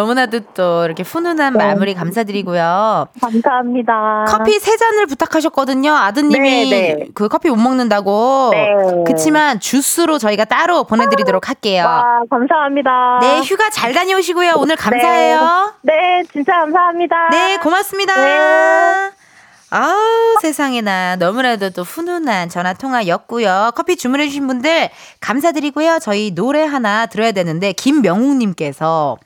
[SPEAKER 1] 너무나도 또 이렇게 훈훈한
[SPEAKER 4] 네.
[SPEAKER 1] 마무리 감사드리고요.
[SPEAKER 4] 감사합니다.
[SPEAKER 1] 커피 세 잔을 부탁하셨거든요. 아드님이
[SPEAKER 4] 네, 네.
[SPEAKER 1] 그 커피 못 먹는다고.
[SPEAKER 4] 네.
[SPEAKER 1] 그치만 주스로 저희가 따로 보내드리도록 할게요.
[SPEAKER 4] 와 감사합니다.
[SPEAKER 1] 네, 휴가 잘 다녀오시고요. 오늘 감사해요.
[SPEAKER 4] 네, 진짜 감사합니다.
[SPEAKER 1] 네, 고맙습니다.
[SPEAKER 4] 네.
[SPEAKER 1] 아우, 세상에나. 너무나도 또 훈훈한 전화 통화였고요. 커피 주문해 주신 분들 감사드리고요. 저희 노래 하나 들어야 되는데, 김명욱님께서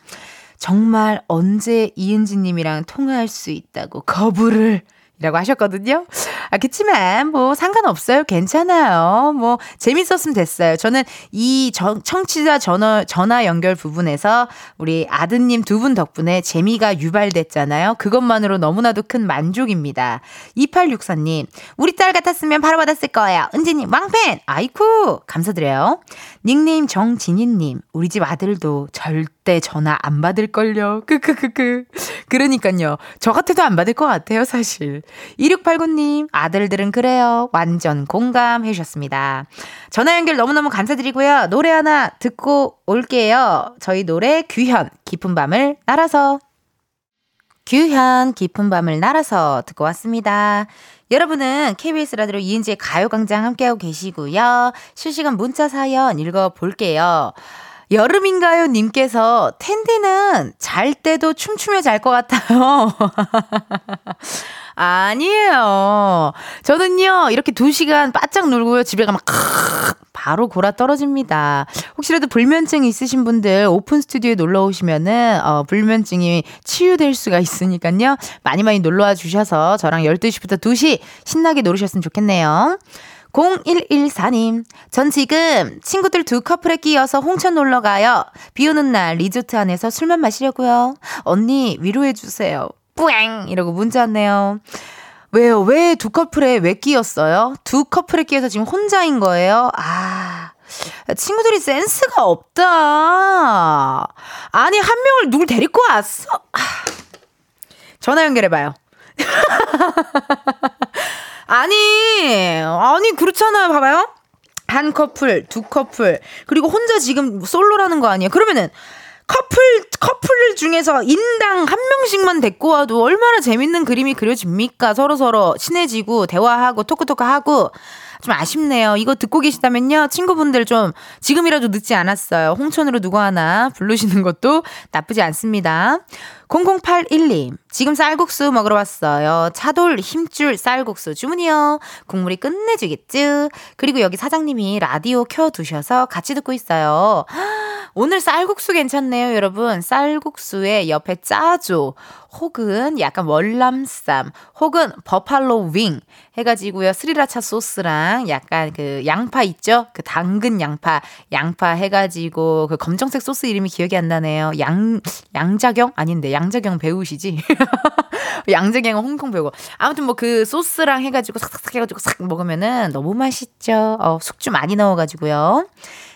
[SPEAKER 1] 정말 언제 이은지님이랑 통화할 수 있다고 거부를 이라고 하셨거든요. 아, 그치만, 뭐, 상관없어요. 괜찮아요. 뭐, 재밌었으면 됐어요. 저는 이 정- 청취자 전화, 전화 연결 부분에서 우리 아드님 두 분 덕분에 재미가 유발됐잖아요. 그것만으로 너무나도 큰 만족입니다. 2864님, 우리 딸 같았으면 바로 받았을 거예요. 은지님, 왕팬! 아이쿠! 감사드려요. 닉네임 정진희님, 우리 집 아들도 절대 전화 안 받을걸요. 크크크크. 그러니까요. 저 같아도 안 받을 것 같아요, 사실. 2689님, 아들들은 그래요. 완전 공감해 주셨습니다. 전화 연결 너무너무 감사드리고요. 노래 하나 듣고 올게요. 저희 노래 규현, 깊은 밤을 날아서. 규현, 깊은 밤을 날아서 듣고 왔습니다. 여러분은 KBS 라디오 이은지의 가요광장 함께하고 계시고요. 실시간 문자 사연 읽어볼게요. 여름인가요? 님께서 텐디는 잘 때도 춤추며 잘 것 같아요. 아니에요. 저는요, 이렇게 두 시간 바짝 놀고요. 집에 가면 크으, 바로 골아 떨어집니다. 혹시라도 불면증 있으신 분들 오픈 스튜디오에 놀러 오시면은, 어, 불면증이 치유될 수가 있으니까요. 많이 많이 놀러 와 주셔서 저랑 12시부터 2시 신나게 놀으셨으면 좋겠네요. 0114님, 전 지금 친구들 두 커플에 끼어서 홍천 놀러 가요. 비 오는 날 리조트 안에서 술만 마시려고요. 언니, 위로해주세요. 뿌앵! 이러고 문자 왔네요. 왜요? 왜 두 커플에 왜 끼었어요? 두 커플에 끼어서 지금 혼자인 거예요? 아. 친구들이 센스가 없다. 아니, 한 명을 누굴 데리고 왔어? 아. 전화 연결해봐요. 아니, 아니, 그렇잖아요. 봐봐요. 한 커플, 두 커플, 그리고 혼자 지금 솔로라는 거 아니에요? 그러면은, 커플, 커플 중에서 인당 한 명씩만 데리고 와도 얼마나 재밌는 그림이 그려집니까? 서로서로 친해지고, 대화하고, 토크토크 하고. 좀 아쉽네요. 이거 듣고 계시다면요. 친구분들 좀 지금이라도 늦지 않았어요. 홍천으로 누구 하나 부르시는 것도 나쁘지 않습니다. 0081님, 지금 쌀국수 먹으러 왔어요. 차돌 힘줄 쌀국수 주문이요. 국물이 끝내주겠죠? 그리고 여기 사장님이 라디오 켜두셔서 같이 듣고 있어요. 오늘 쌀국수 괜찮네요, 여러분. 쌀국수에 옆에 짜조, 혹은 약간 월남쌈, 혹은 버팔로 윙 해가지고요. 스리라차 소스랑 약간 그 양파 있죠? 그 당근 양파, 양파 해가지고 그 검정색 소스 이름이 기억이 안 나네요. 양, 양자경? 아닌데, 양 자경 배우시지? 양자경은 홍콩 배우고. 아무튼 뭐 그 소스랑 해가지고 삭삭삭 해가지고 싹 먹으면은 너무 맛있죠. 어, 숙주 많이 넣어가지고요.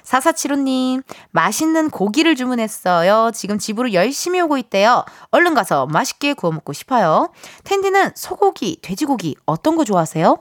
[SPEAKER 1] 4475님, 맛있는 고기를 주문했어요. 지금 집으로 열심히 오고 있대요. 얼른 가서 맛있게 구워 먹고 싶어요. 텐디는 소고기, 돼지고기 어떤 거 좋아하세요?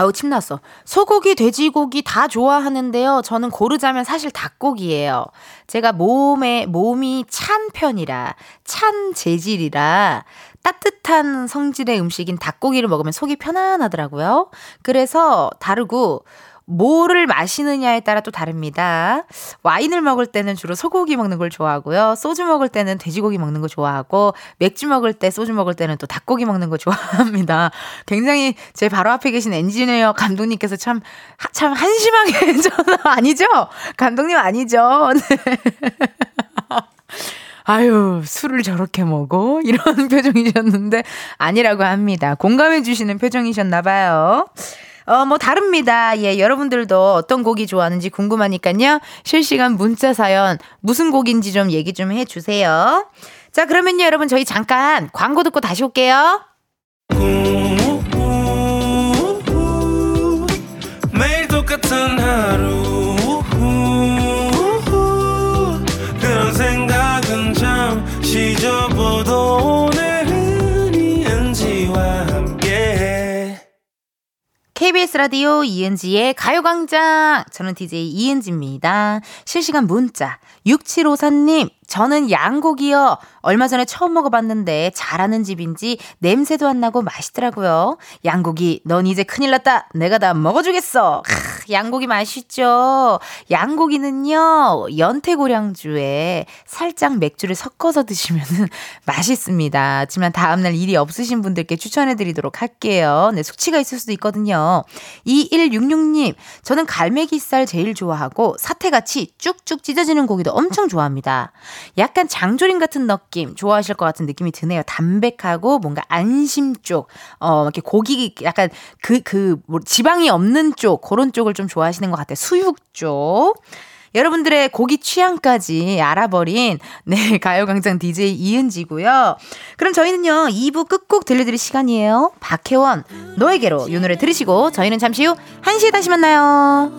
[SPEAKER 1] 아우 침 났어. 소고기, 돼지고기 다 좋아하는데요. 저는 고르자면 사실 닭고기예요. 제가 몸에 몸이 찬 편이라 찬 재질이라 따뜻한 성질의 음식인 닭고기를 먹으면 속이 편안하더라고요. 그래서 다르고 뭐를 마시느냐에 따라 또 다릅니다. 와인을 먹을 때는 주로 소고기 먹는 걸 좋아하고요. 소주 먹을 때는 돼지고기 먹는 거 좋아하고 맥주 먹을 때 소주 먹을 때는 또 닭고기 먹는 거 좋아합니다. 굉장히 제 바로 앞에 계신 엔지니어 감독님께서 참 참 한심하게 저는 아니죠? 감독님 아니죠? 네. 아유, 술을 저렇게 먹어? 이런 표정이셨는데 아니라고 합니다. 공감해 주시는 표정이셨나 봐요. 어, 뭐, 다릅니다. 예, 여러분들도 어떤 곡이 좋아하는지 궁금하니까요. 실시간 문자 사연, 무슨 곡인지 좀 얘기 좀 해주세요. 자, 그러면요, 여러분, 저희 잠깐 광고 듣고 다시 올게요.
[SPEAKER 6] 매일 똑같은 하루
[SPEAKER 1] KBS 라디오 이은지의 가요광장. 저는 DJ 이은지입니다. 실시간 문자. 6754님, 저는 양고기요. 얼마 전에 처음 먹어봤는데 잘하는 집인지 냄새도 안 나고 맛있더라고요. 양고기, 넌 이제 큰일 났다. 내가 다 먹어주겠어. 크, 양고기 맛있죠. 양고기는요, 연태고량주에 살짝 맥주를 섞어서 드시면은 맛있습니다. 하지만 다음날 일이 없으신 분들께 추천해드리도록 할게요. 네, 숙취가 있을 수도 있거든요. 2166님, 저는 갈매기살 제일 좋아하고 사태같이 쭉쭉 찢어지는 고기도 엄청 좋아합니다. 약간 장조림 같은 느낌 좋아하실 것 같은 느낌이 드네요. 담백하고 뭔가 안심 쪽, 어, 이렇게 고기 약간 그, 그, 뭐 지방이 없는 쪽, 그런 쪽을 좀 좋아하시는 것 같아요. 수육 쪽. 여러분들의 고기 취향까지 알아버린 네 가요광장 DJ 이은지고요. 그럼 저희는요 2부 끝곡 들려드릴 시간이에요. 박혜원 너에게로 이 노래 들으시고 저희는 잠시 후 1시에 다시 만나요.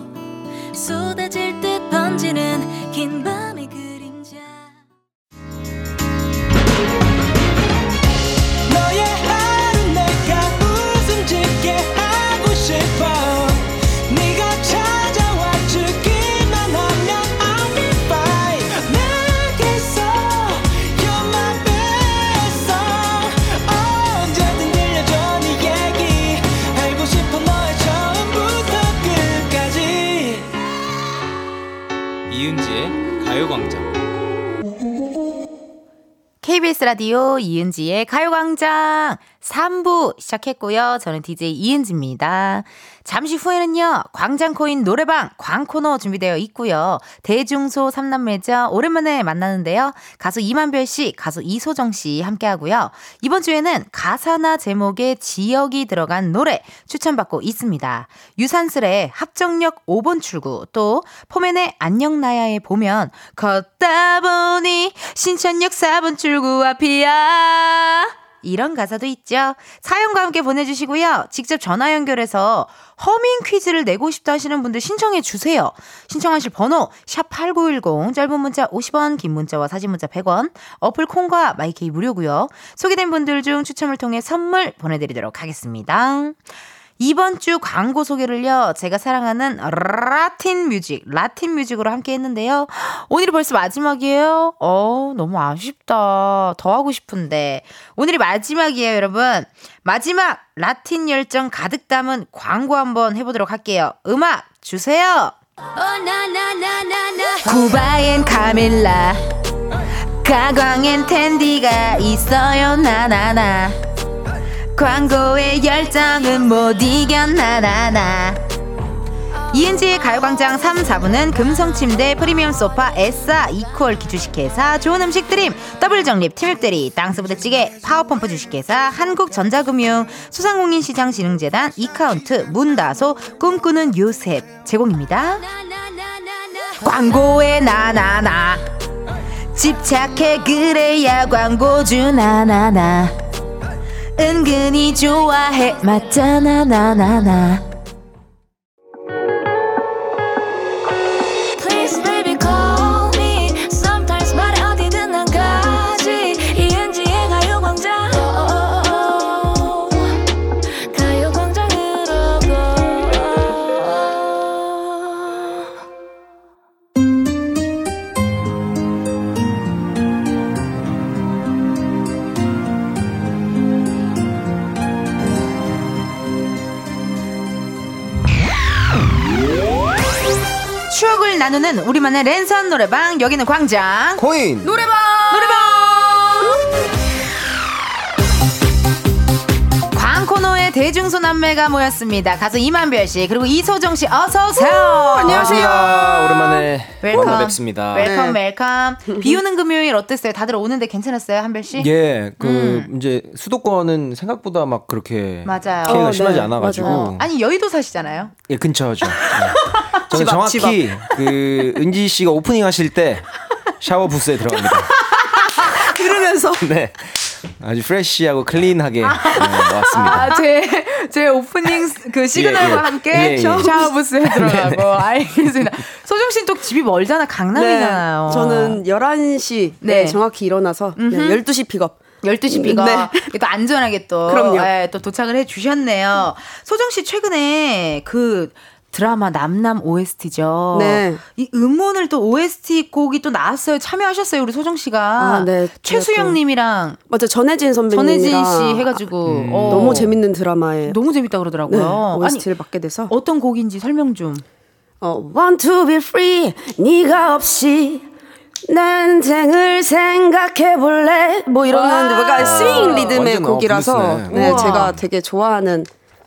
[SPEAKER 1] KBS 라디오 이은지의 가요광장 3부 시작했고요. 저는 DJ 이은지입니다. 잠시 후에는요, 광장코인 노래방 광코너 준비되어 있고요. 대중소 3남매자 오랜만에 만나는데요. 가수 이만별 씨, 가수 이소정 씨 함께 하고요. 이번 주에는 가사나 제목에 지역이 들어간 노래 추천받고 있습니다. 유산슬의 합정역 5번 출구, 또 포맨의 안녕나야에 보면 걷다 보니 신천역 4번 출구 앞이야. 이런 가사도 있죠. 사연과 함께 보내주시고요. 직접 전화 연결해서 허밍 퀴즈를 내고 싶다 하시는 분들 신청해 주세요. 신청하실 번호 샵8910 짧은 문자 50원 긴 문자와 사진 문자 100원 어플 콩과 마이케이 무료고요. 소개된 분들 중 추첨을 통해 선물 보내드리도록 하겠습니다. 이번 주 광고 소개를요, 제가 사랑하는 Latin music, Latin music으로 함께 했는데요. 오늘이 벌써 마지막이에요? 어, 너무 아쉽다. 더 하고 싶은데. 오늘이 마지막이에요, 여러분. 마지막 라틴 열정 가득 담은 광고 한번 해보도록 할게요. 음악 주세요. 쿠바엔 카밀라, 가광엔 텐디가 있어요, 나나나. 광고의 열정은 못 이겨나나나. 이은지의 가요광장 3, 4부는 금성침대 프리미엄 소파 에싸 이퀄 기주식회사 좋은 음식 드림 더블정립 티맵대리 땅스부대찌개 파워펌프 주식회사 한국전자금융 소상공인시장진흥재단 이카운트 문다소 꿈꾸는 요셉 제공입니다. 광고에 나나나. 집착해 그래야 광고주 나나나 은근히 좋아해. 맞잖아 나나나 추억을 나누는 우리만의 랜선 노래방 여기는 광장
[SPEAKER 7] 코인
[SPEAKER 1] 노래방 노래방 광코노의 대중소남매가 모였습니다. 가수 임한별 씨 그리고 이소정 씨 어서 오세요.
[SPEAKER 7] 안녕하세요. 오랜만에
[SPEAKER 1] Welcome.
[SPEAKER 7] 뵙습니다.
[SPEAKER 1] Welcome Welcome. 비 오는 금요일 어땠어요? 다들 오는데 괜찮았어요, 한별 씨?
[SPEAKER 7] 예, 그 이제 수도권은 생각보다 막 그렇게
[SPEAKER 1] 맞아요.
[SPEAKER 7] 피해가
[SPEAKER 1] 어,
[SPEAKER 7] 심하지
[SPEAKER 1] 네,
[SPEAKER 7] 않아가지고
[SPEAKER 1] 어, 아니 여의도 사시잖아요.
[SPEAKER 7] 예 근처죠. 네. 저는 정확히 그 은지 씨가 오프닝 하실 때 샤워 부스에 들어갑니다.
[SPEAKER 8] 들으면서
[SPEAKER 7] 네, 아주 fresh하고 clean하게 네, 나왔습니다.
[SPEAKER 1] 아, 제, 제 오프닝 스- 그 시그널과
[SPEAKER 7] 예, 예.
[SPEAKER 1] 함께
[SPEAKER 7] 예, 예.
[SPEAKER 1] 샤워부스에 들어가고.
[SPEAKER 7] 네네.
[SPEAKER 1] 알겠습니다. 소정 씨는 또 집이 멀잖아. 강남이잖아요.
[SPEAKER 8] 네, 저는 11시
[SPEAKER 1] 네.
[SPEAKER 8] 네, 정확히 일어나서 네,
[SPEAKER 1] 음흠.
[SPEAKER 8] 12시 픽업.
[SPEAKER 1] 12시 비가
[SPEAKER 8] 네.
[SPEAKER 1] 또 안전하게 또,
[SPEAKER 8] 그럼요.
[SPEAKER 1] 예, 또 도착을 해 주셨네요. 소정 씨 최근에 그 드라마 남남 OST죠.
[SPEAKER 8] 네.
[SPEAKER 1] 이 음원을 또 OST 곡이 또 나왔어요. 참여하셨어요, 우리 소정 씨가.
[SPEAKER 8] 아, 네.
[SPEAKER 1] 최수영 님이랑
[SPEAKER 8] 맞아 전혜진 선배님이랑
[SPEAKER 1] 전혜진 씨 해 가지고 어,
[SPEAKER 8] 너무 재밌는 드라마에
[SPEAKER 1] 너무 재밌다 그러더라고요.
[SPEAKER 8] 네, OST를 맡게 돼서
[SPEAKER 1] 어떤 곡인지 설명 좀.
[SPEAKER 8] 어, Want to be free 네가 없이 내 인생을 생각해 볼래 뭐 이런
[SPEAKER 1] 와.
[SPEAKER 8] 뭔가 스윙 리듬의
[SPEAKER 7] 어,
[SPEAKER 8] 곡이라서.
[SPEAKER 7] 네,
[SPEAKER 1] 우와.
[SPEAKER 8] 제가 되게 좋아하는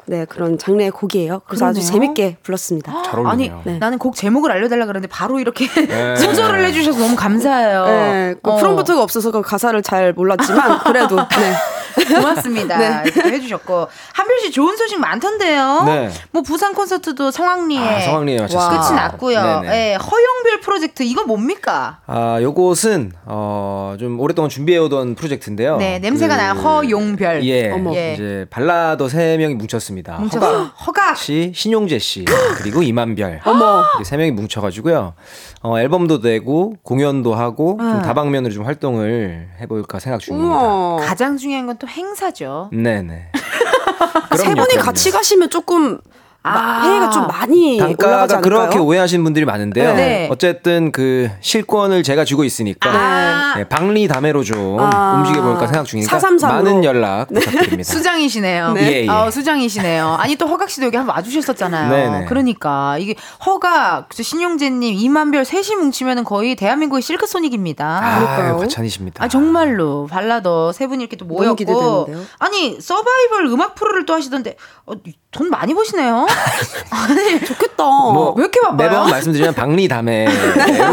[SPEAKER 8] 네 그런 장르의 곡이에요. 그래서 아주
[SPEAKER 1] 그러네요.
[SPEAKER 8] 재밌게 불렀습니다.
[SPEAKER 7] 잘
[SPEAKER 1] 아니
[SPEAKER 7] 어울리네요.
[SPEAKER 8] 네.
[SPEAKER 1] 나는 곡 제목을 알려달라 그러는데 바로 이렇게
[SPEAKER 7] 네.
[SPEAKER 1] 소절을 해주셔서 너무 감사해요.
[SPEAKER 8] 네, 그
[SPEAKER 1] 어.
[SPEAKER 8] 프롬프트가 없어서 그 가사를 잘 몰랐지만 그래도 네.
[SPEAKER 1] 고맙습니다.
[SPEAKER 8] 네.
[SPEAKER 1] 이렇게 해주셨고 한별 씨 좋은 소식 많던데요.
[SPEAKER 7] 네.
[SPEAKER 1] 뭐 부산 콘서트도 성황리에
[SPEAKER 7] 아, 성황리에 마쳤습니다.
[SPEAKER 1] 끝이 났고요.
[SPEAKER 7] 네네.
[SPEAKER 1] 예, 허용별 프로젝트 이거 뭡니까?
[SPEAKER 7] 아, 요것은 어, 좀 오랫동안 준비해오던 프로젝트인데요.
[SPEAKER 1] 네, 냄새가
[SPEAKER 7] 그-
[SPEAKER 1] 나요. 허용별.
[SPEAKER 7] 예,
[SPEAKER 1] 어머. 예.
[SPEAKER 7] 이제 발라더 세 명이 뭉쳤습니다.
[SPEAKER 1] 뭉쳤어.
[SPEAKER 7] 허각
[SPEAKER 1] 허각.
[SPEAKER 7] 씨, 신용재 씨, 그리고 이만별.
[SPEAKER 8] 어머.
[SPEAKER 7] 세 명이 뭉쳐가지고요. 어, 앨범도 내고 공연도 하고 좀
[SPEAKER 1] 음.
[SPEAKER 7] 다방면으로 좀 활동을 해볼까 생각 중입니다.
[SPEAKER 8] 우와.
[SPEAKER 1] 가장 중요한 건 또 행사죠.
[SPEAKER 7] 네네.
[SPEAKER 8] 세
[SPEAKER 7] 그럼요,
[SPEAKER 8] 분이
[SPEAKER 7] 그럼요.
[SPEAKER 8] 같이 가시면 조금
[SPEAKER 1] 아.
[SPEAKER 8] 회의가 좀 많이
[SPEAKER 7] 단가가
[SPEAKER 8] 않을까요?
[SPEAKER 7] 그렇게 오해하시는 분들이 많은데요.
[SPEAKER 1] 네.
[SPEAKER 7] 어쨌든 그 실권을 제가 쥐고 있으니까
[SPEAKER 1] 아.
[SPEAKER 7] 네, 방리 다매로 좀
[SPEAKER 8] 아.
[SPEAKER 7] 움직여볼까 생각 중이니까
[SPEAKER 8] 433 으로.
[SPEAKER 7] 많은 연락 부탁드립니다.
[SPEAKER 1] 수장이시네요.
[SPEAKER 7] 네. 예, 예.
[SPEAKER 1] 아, 수장이시네요. 아니 또 허각 씨도 여기 한번 와주셨었잖아요.
[SPEAKER 7] 네네.
[SPEAKER 1] 그러니까 이게 허각, 저 신용재님, 이만별 셋이 뭉치면 거의 대한민국의 실크소닉입니다.
[SPEAKER 7] 아, 과찬이십니다.
[SPEAKER 1] 아 정말로 발라더 세 분이 이렇게 또 모였고
[SPEAKER 8] 기대되는데요?
[SPEAKER 1] 아니 서바이벌 음악 프로를 또 하시던데 어, 돈 많이 버시네요. 아니
[SPEAKER 8] 좋겠다.
[SPEAKER 7] 뭐
[SPEAKER 1] 왜 이렇게 바빠요?
[SPEAKER 7] 매번 말씀드리면 방리 다매로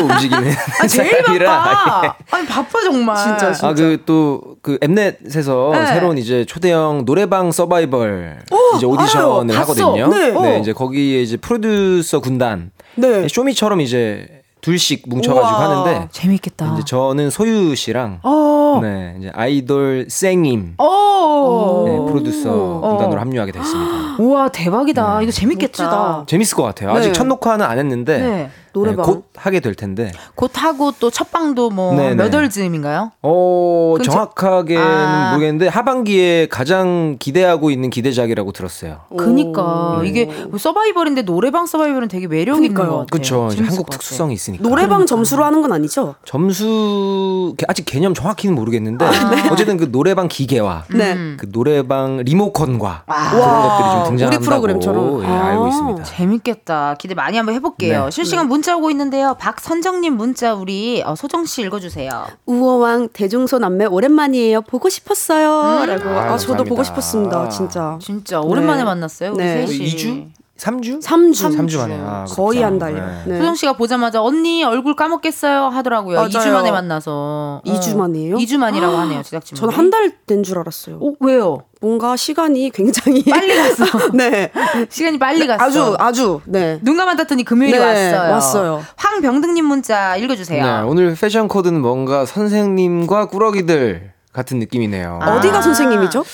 [SPEAKER 7] 움직이는
[SPEAKER 1] 아, 제일. 바빠. 아니 바빠 정말.
[SPEAKER 8] 진짜, 진짜.
[SPEAKER 7] 아그또그 엠넷에서
[SPEAKER 1] 네.
[SPEAKER 7] 새로운 이제 초대형 노래방 서바이벌 이제 오디션을
[SPEAKER 1] 알아요.
[SPEAKER 7] 하거든요.
[SPEAKER 1] 봤어. 네. 어.
[SPEAKER 7] 이제 거기에 이제 프로듀서 군단
[SPEAKER 8] 네.
[SPEAKER 7] 쇼미처럼 이제 둘씩 뭉쳐가지고
[SPEAKER 1] 우와,
[SPEAKER 7] 하는데
[SPEAKER 1] 재밌겠다.
[SPEAKER 7] 이제 저는 소유 씨랑
[SPEAKER 1] 어.
[SPEAKER 7] 네 이제 아이돌 쌩임
[SPEAKER 1] 어.
[SPEAKER 7] 네, 프로듀서
[SPEAKER 1] 어.
[SPEAKER 7] 군단으로 합류하게 됐습니다.
[SPEAKER 1] 우와 대박이다. 이거 재밌겠다.
[SPEAKER 8] 멋지다.
[SPEAKER 7] 재밌을 것 같아요. 아직
[SPEAKER 8] 네.
[SPEAKER 7] 첫 녹화는 안 했는데
[SPEAKER 1] 네.
[SPEAKER 8] 노래방.
[SPEAKER 7] 곧 하게 될 텐데.
[SPEAKER 1] 곧 하고 또 첫 방도 뭐
[SPEAKER 7] 네네.
[SPEAKER 1] 몇월 즈음인가요?
[SPEAKER 7] 어,
[SPEAKER 1] 근처-
[SPEAKER 7] 정확하게는
[SPEAKER 1] 아.
[SPEAKER 7] 모르겠는데 하반기에 가장 기대하고 있는 기대작이라고 들었어요.
[SPEAKER 1] 그니까
[SPEAKER 7] 네.
[SPEAKER 1] 이게 뭐 서바이벌인데 노래방 서바이벌은 되게 매력 있는 것
[SPEAKER 8] 그니까요.
[SPEAKER 1] 같아요.
[SPEAKER 7] 그렇죠. 한국. 특수성이 있으니까.
[SPEAKER 8] 노래방 점수로 하는 건 아니죠?
[SPEAKER 7] 점수 아직 개념 정확히는 모르겠는데
[SPEAKER 1] 아.
[SPEAKER 7] 어쨌든 그 노래방 기계와
[SPEAKER 8] 네.
[SPEAKER 1] 음.
[SPEAKER 7] 그 노래방 리모컨과
[SPEAKER 1] 아.
[SPEAKER 7] 그런
[SPEAKER 8] 와.
[SPEAKER 7] 것들이 좀
[SPEAKER 8] 우리
[SPEAKER 7] 등장한다고
[SPEAKER 8] 프로그램처럼.
[SPEAKER 7] 예,
[SPEAKER 8] 아.
[SPEAKER 7] 알고 있습니다.
[SPEAKER 1] 재밌겠다. 기대 많이 한번 해볼게요.
[SPEAKER 7] 네.
[SPEAKER 1] 실시간 문자 오고 있는데요. 박선정님 문자 우리 어, 소정 씨 읽어주세요.
[SPEAKER 8] 우호왕 대중소 남매 오랜만이에요. 보고 싶었어요. 라고.
[SPEAKER 7] 아유,
[SPEAKER 8] 아, 저도. 보고 싶었습니다. 진짜.
[SPEAKER 1] 진짜 오랜만에
[SPEAKER 8] 네.
[SPEAKER 1] 만났어요. 우리
[SPEAKER 8] 네.
[SPEAKER 1] 셋이.
[SPEAKER 7] 2주? 3주?
[SPEAKER 8] 3주.
[SPEAKER 7] 3주 만에. 아,
[SPEAKER 8] 거의
[SPEAKER 7] 그렇구나.
[SPEAKER 8] 한 달요.
[SPEAKER 7] 네.
[SPEAKER 8] 네.
[SPEAKER 1] 소정 씨가 보자마자 언니 얼굴 까먹겠어요 하더라고요.
[SPEAKER 8] 맞아요.
[SPEAKER 1] 2주 만에 만나서.
[SPEAKER 8] 2주 만이에요?
[SPEAKER 1] 2주 만이라고 하네요, 제작진.
[SPEAKER 8] 저는 한 달 된 줄 알았어요.
[SPEAKER 1] 어, 왜요?
[SPEAKER 8] 뭔가 시간이 굉장히
[SPEAKER 1] 빨리 갔어.
[SPEAKER 8] 네.
[SPEAKER 1] 시간이 빨리 갔어.
[SPEAKER 8] 아주 아주 네.
[SPEAKER 1] 눈 감았더니 금요일이
[SPEAKER 8] 네,
[SPEAKER 1] 왔어요.
[SPEAKER 8] 왔어요.
[SPEAKER 1] 황병등 님 문자 읽어 주세요.
[SPEAKER 7] 네, 오늘 패션 코드는 뭔가 선생님과 꾸러기들 같은 느낌이네요.
[SPEAKER 1] 아.
[SPEAKER 8] 어디가 선생님이죠?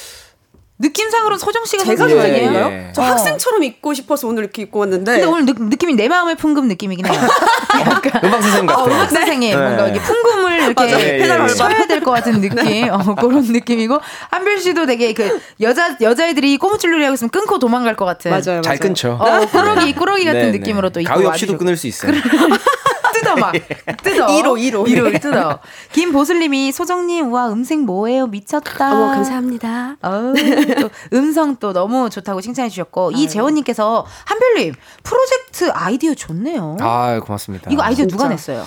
[SPEAKER 1] 느낌상으로는 소정 씨가
[SPEAKER 8] 제가
[SPEAKER 7] 예,
[SPEAKER 1] 선생님이에요.
[SPEAKER 7] 예.
[SPEAKER 8] 저
[SPEAKER 1] 어.
[SPEAKER 8] 학생처럼 입고 싶어서 오늘 이렇게 입고 왔는데
[SPEAKER 1] 근데 오늘 느, 느낌이 내 마음의 풍금 느낌이긴 해요.
[SPEAKER 7] 음악 선생님
[SPEAKER 1] 어,
[SPEAKER 7] 같아요.
[SPEAKER 1] 음악 선생님
[SPEAKER 7] 네.
[SPEAKER 1] 뭔가 이렇게 풍금을 이렇게
[SPEAKER 7] 예,
[SPEAKER 8] 페달
[SPEAKER 7] 예.
[SPEAKER 8] 밟아.
[SPEAKER 1] 쳐야 될 것 같은 느낌, 어, 그런 느낌이고 한별 씨도 되게 그 여자 여자애들이 꼬무줄놀이 하고 있으면 끊고 도망갈 것 같은.
[SPEAKER 8] 맞아요, 맞아요.
[SPEAKER 7] 잘 끊죠.
[SPEAKER 1] 어, 꾸러기 꾸러기 같은
[SPEAKER 7] 네, 네.
[SPEAKER 1] 느낌으로 또 입고
[SPEAKER 7] 가위 없이도
[SPEAKER 1] 와주시고.
[SPEAKER 7] 끊을 수 있어요.
[SPEAKER 1] 뜯어 막 뜯어.
[SPEAKER 8] 2로, 2로.
[SPEAKER 1] 2로 뜯어. 김보슬님이 소정님 우와 음색 뭐예요 미쳤다.
[SPEAKER 8] 어머, 감사합니다.
[SPEAKER 1] 어우, 또 음성 또 너무 좋다고 칭찬해 주셨고 이재원님께서 한별님 프로젝트 아이디어 좋네요.
[SPEAKER 7] 아 고맙습니다.
[SPEAKER 1] 이거 아이디어
[SPEAKER 8] 진짜.
[SPEAKER 1] 누가 냈어요?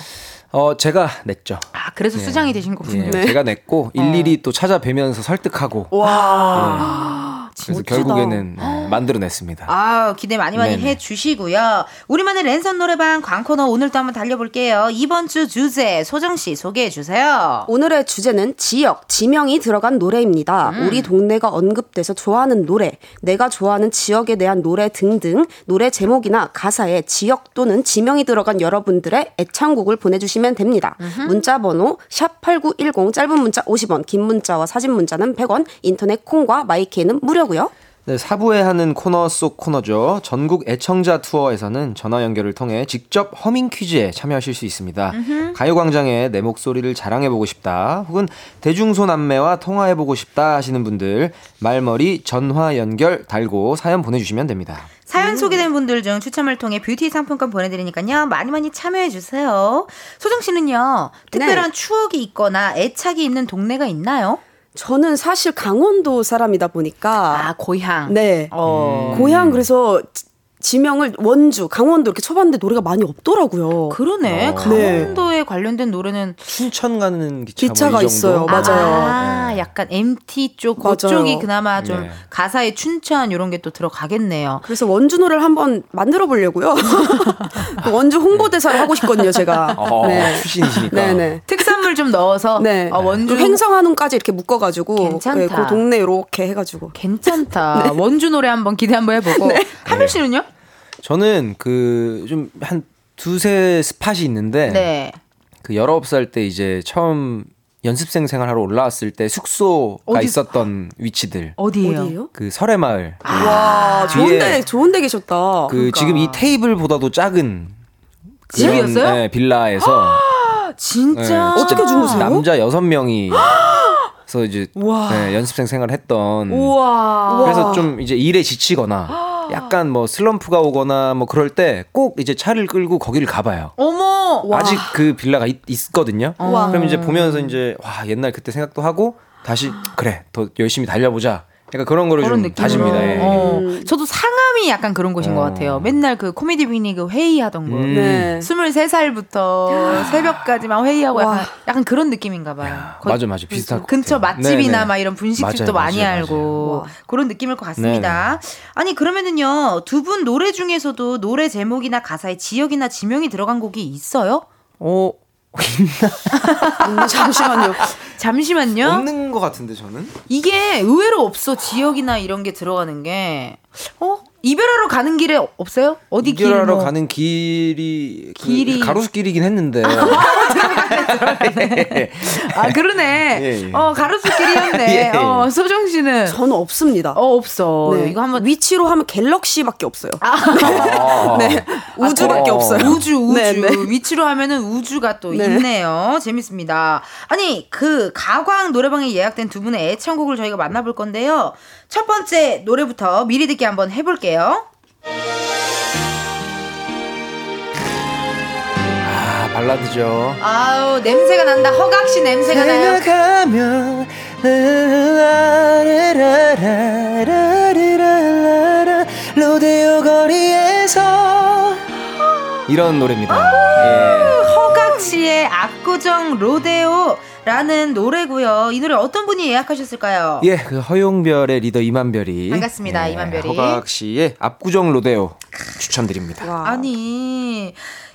[SPEAKER 7] 어 제가 냈죠.
[SPEAKER 1] 아 그래서
[SPEAKER 7] 예.
[SPEAKER 1] 수장이 되신 거군요.
[SPEAKER 7] 예, 제가 냈고 일일이 또 찾아뵈면서 설득하고
[SPEAKER 8] 와.
[SPEAKER 7] 그래서
[SPEAKER 8] 멋지다.
[SPEAKER 7] 결국에는 어, 만들어냈습니다.
[SPEAKER 1] 아 기대 많이 많이
[SPEAKER 7] 네네.
[SPEAKER 1] 해주시고요. 우리만의 랜선 노래방 광코너 오늘도 한번 달려볼게요. 이번 주 주제 소정 씨 소개해 주세요.
[SPEAKER 8] 오늘의 주제는 지역, 지명이 들어간 노래입니다.
[SPEAKER 1] 음.
[SPEAKER 8] 우리 동네가 언급돼서 좋아하는 노래, 내가 좋아하는 지역에 대한 노래 등등 노래 제목이나 가사에 지역 또는 지명이 들어간 여러분들의 애창곡을 보내주시면 됩니다. 문자 번호 샵 8910 짧은 문자 50원, 긴 문자와 사진 문자는 100원, 인터넷 콩과 마이케이는 무료 고요.
[SPEAKER 7] 네, 사부에 하는 코너 속 코너죠. 전국 애청자 투어에서는 전화 연결을 통해 직접 허밍 퀴즈에 참여하실 수 있습니다. 가요광장에 내 목소리를 자랑해보고 싶다, 혹은 대중소남매와 통화해보고 싶다 하시는 분들 말머리 전화 연결 달고 사연 보내주시면 됩니다.
[SPEAKER 1] 사연 소개된 분들 중 추첨을 통해 뷰티 상품권 보내드리니까요. 많이 많이 참여해주세요. 소정 씨는요, 특별한 추억이 있거나 애착이 있는 동네가 있나요?
[SPEAKER 8] 저는 사실 강원도 사람이다 보니까
[SPEAKER 1] 아, 고향.
[SPEAKER 8] 네.
[SPEAKER 1] 어.
[SPEAKER 8] 고향 그래서 지- 지명을 원주, 강원도 이렇게 쳐봤는데 노래가 많이 없더라고요.
[SPEAKER 1] 그러네.
[SPEAKER 7] 어.
[SPEAKER 1] 강원도에 관련된 노래는
[SPEAKER 7] 춘천 가는 기차
[SPEAKER 8] 기차가
[SPEAKER 7] 뭐이 정도?
[SPEAKER 8] 있어요. 맞아요.
[SPEAKER 1] 아, 약간 MT 쪽
[SPEAKER 8] 맞아요.
[SPEAKER 1] 그쪽이 그나마 좀
[SPEAKER 7] 네.
[SPEAKER 1] 가사에 춘천 이런 게 또 들어가겠네요.
[SPEAKER 8] 그래서 원주 노래를 한번 만들어 보려고요. 원주 홍보대사를 하고 싶거든요, 제가.
[SPEAKER 7] 어, 출신이시니까.
[SPEAKER 8] 네네.
[SPEAKER 1] 특산물 좀 넣어서
[SPEAKER 8] 네.
[SPEAKER 1] 어, 원주
[SPEAKER 8] 또 횡성한우까지 이렇게 묶어가지고
[SPEAKER 1] 괜찮다.
[SPEAKER 8] 네, 그 동네 이렇게 해가지고
[SPEAKER 1] 괜찮다. 원주 노래 한번 기대 한번 해보고. 한별 씨는요?
[SPEAKER 7] 저는 그 좀 한 두세 스팟이 있는데
[SPEAKER 1] 네.
[SPEAKER 7] 그 19살 때 이제 처음 연습생 생활하러 올라왔을 때 숙소가
[SPEAKER 1] 어디-
[SPEAKER 7] 있었던 위치들.
[SPEAKER 1] 어디예요?
[SPEAKER 7] 그 설해마을.
[SPEAKER 8] 와
[SPEAKER 7] 뒤에
[SPEAKER 8] 좋은데 좋은데 계셨다.
[SPEAKER 7] 그 지금 이 테이블보다도 작은
[SPEAKER 1] 집이었어요?
[SPEAKER 7] 네, 빌라에서
[SPEAKER 1] 아, 진짜.
[SPEAKER 7] 네,
[SPEAKER 8] 어떻게 주무세요?
[SPEAKER 7] 남자 여섯 명이 그래서 이제
[SPEAKER 8] 와.
[SPEAKER 7] 네, 연습생 생활을 했던
[SPEAKER 1] 우와.
[SPEAKER 7] 그래서 좀 이제 일에 지치거나 약간 뭐 슬럼프가 오거나 뭐 그럴 때 꼭 이제 차를 끌고 거기를 가봐요.
[SPEAKER 1] 어머.
[SPEAKER 7] 아직 그 빌라가 있, 있거든요.
[SPEAKER 8] 와.
[SPEAKER 7] 그럼 이제 보면서 이제 와 옛날 그때 생각도 하고 다시 그래 더 열심히 달려보자. 약간 그런 거를
[SPEAKER 1] 그런
[SPEAKER 7] 좀
[SPEAKER 1] 느낌으로.
[SPEAKER 7] 다집니다. 예.
[SPEAKER 1] 어,
[SPEAKER 8] 음.
[SPEAKER 1] 저도 상암이 약간 그런 곳인 것
[SPEAKER 7] 어.
[SPEAKER 1] 같아요. 맨날 그 코미디 빅리그 회의하던 곳.
[SPEAKER 7] 음.
[SPEAKER 8] 네.
[SPEAKER 1] 23살부터 새벽까지만 회의하고
[SPEAKER 8] 와.
[SPEAKER 1] 약간, 약간 그런 느낌인가 봐요. 거-
[SPEAKER 7] 맞아 맞아 비슷할 것
[SPEAKER 1] 근처
[SPEAKER 7] 같아요.
[SPEAKER 1] 맛집이나
[SPEAKER 7] 네네.
[SPEAKER 1] 막 이런 분식집도
[SPEAKER 7] 맞아요,
[SPEAKER 1] 많이
[SPEAKER 7] 맞아요,
[SPEAKER 1] 알고
[SPEAKER 8] 맞아요.
[SPEAKER 1] 그런 느낌일 것 같습니다. 아니 그러면은요 두 분 노래 중에서도 노래 제목이나 가사에 지역이나 지명이 들어간 곡이 있어요?
[SPEAKER 7] 어
[SPEAKER 8] 음, 잠시만요.
[SPEAKER 1] 잠시만요.
[SPEAKER 7] 없는 것 같은데 저는
[SPEAKER 1] 이게 의외로 없어 지역이나 이런 게 들어가는 게 어? 이별하러 가는 길에 없어요? 어디 길?
[SPEAKER 7] 이별하러
[SPEAKER 1] 뭐.
[SPEAKER 7] 가는 길이 그
[SPEAKER 1] 길이-
[SPEAKER 7] 가로수길이긴 했는데
[SPEAKER 1] 아 그러네.
[SPEAKER 7] 예, 예.
[SPEAKER 1] 어 가로수길이었네.
[SPEAKER 7] 예, 예.
[SPEAKER 1] 어 소정 씨는
[SPEAKER 8] 저는 없습니다.
[SPEAKER 1] 어 없어.
[SPEAKER 8] 네.
[SPEAKER 1] 이거 한번
[SPEAKER 8] 위치로 하면 갤럭시밖에 없어요.
[SPEAKER 7] 아.
[SPEAKER 8] 네. 우주밖에
[SPEAKER 7] 어.
[SPEAKER 8] 없어요.
[SPEAKER 1] 우주 우주
[SPEAKER 8] 네, 네.
[SPEAKER 1] 위치로 하면은 우주가 또
[SPEAKER 8] 네.
[SPEAKER 1] 있네요. 재밌습니다. 아니 그 가광 노래방에 예약된 두 분의 애창곡을 저희가 만나볼 건데요. 첫 번째 노래부터 미리 듣기 한번 해볼게요.
[SPEAKER 7] 아 발라드죠.
[SPEAKER 1] 아우 냄새가 난다. 허각씨 냄새가 나요.
[SPEAKER 7] 가면 로데오 거리에서 이런 노래입니다. 예.
[SPEAKER 1] 허각 씨의 압구정 로데오 라는 노래고요. 이 노래 어떤 분이 예약하셨을까요?
[SPEAKER 7] 예, 그 허용별의 리더 임한별이
[SPEAKER 1] 반갑습니다,
[SPEAKER 7] 예,
[SPEAKER 1] 임한별이.
[SPEAKER 7] 허각 씨의 압구정 로데오 추천드립니다.
[SPEAKER 8] 와.
[SPEAKER 1] 아니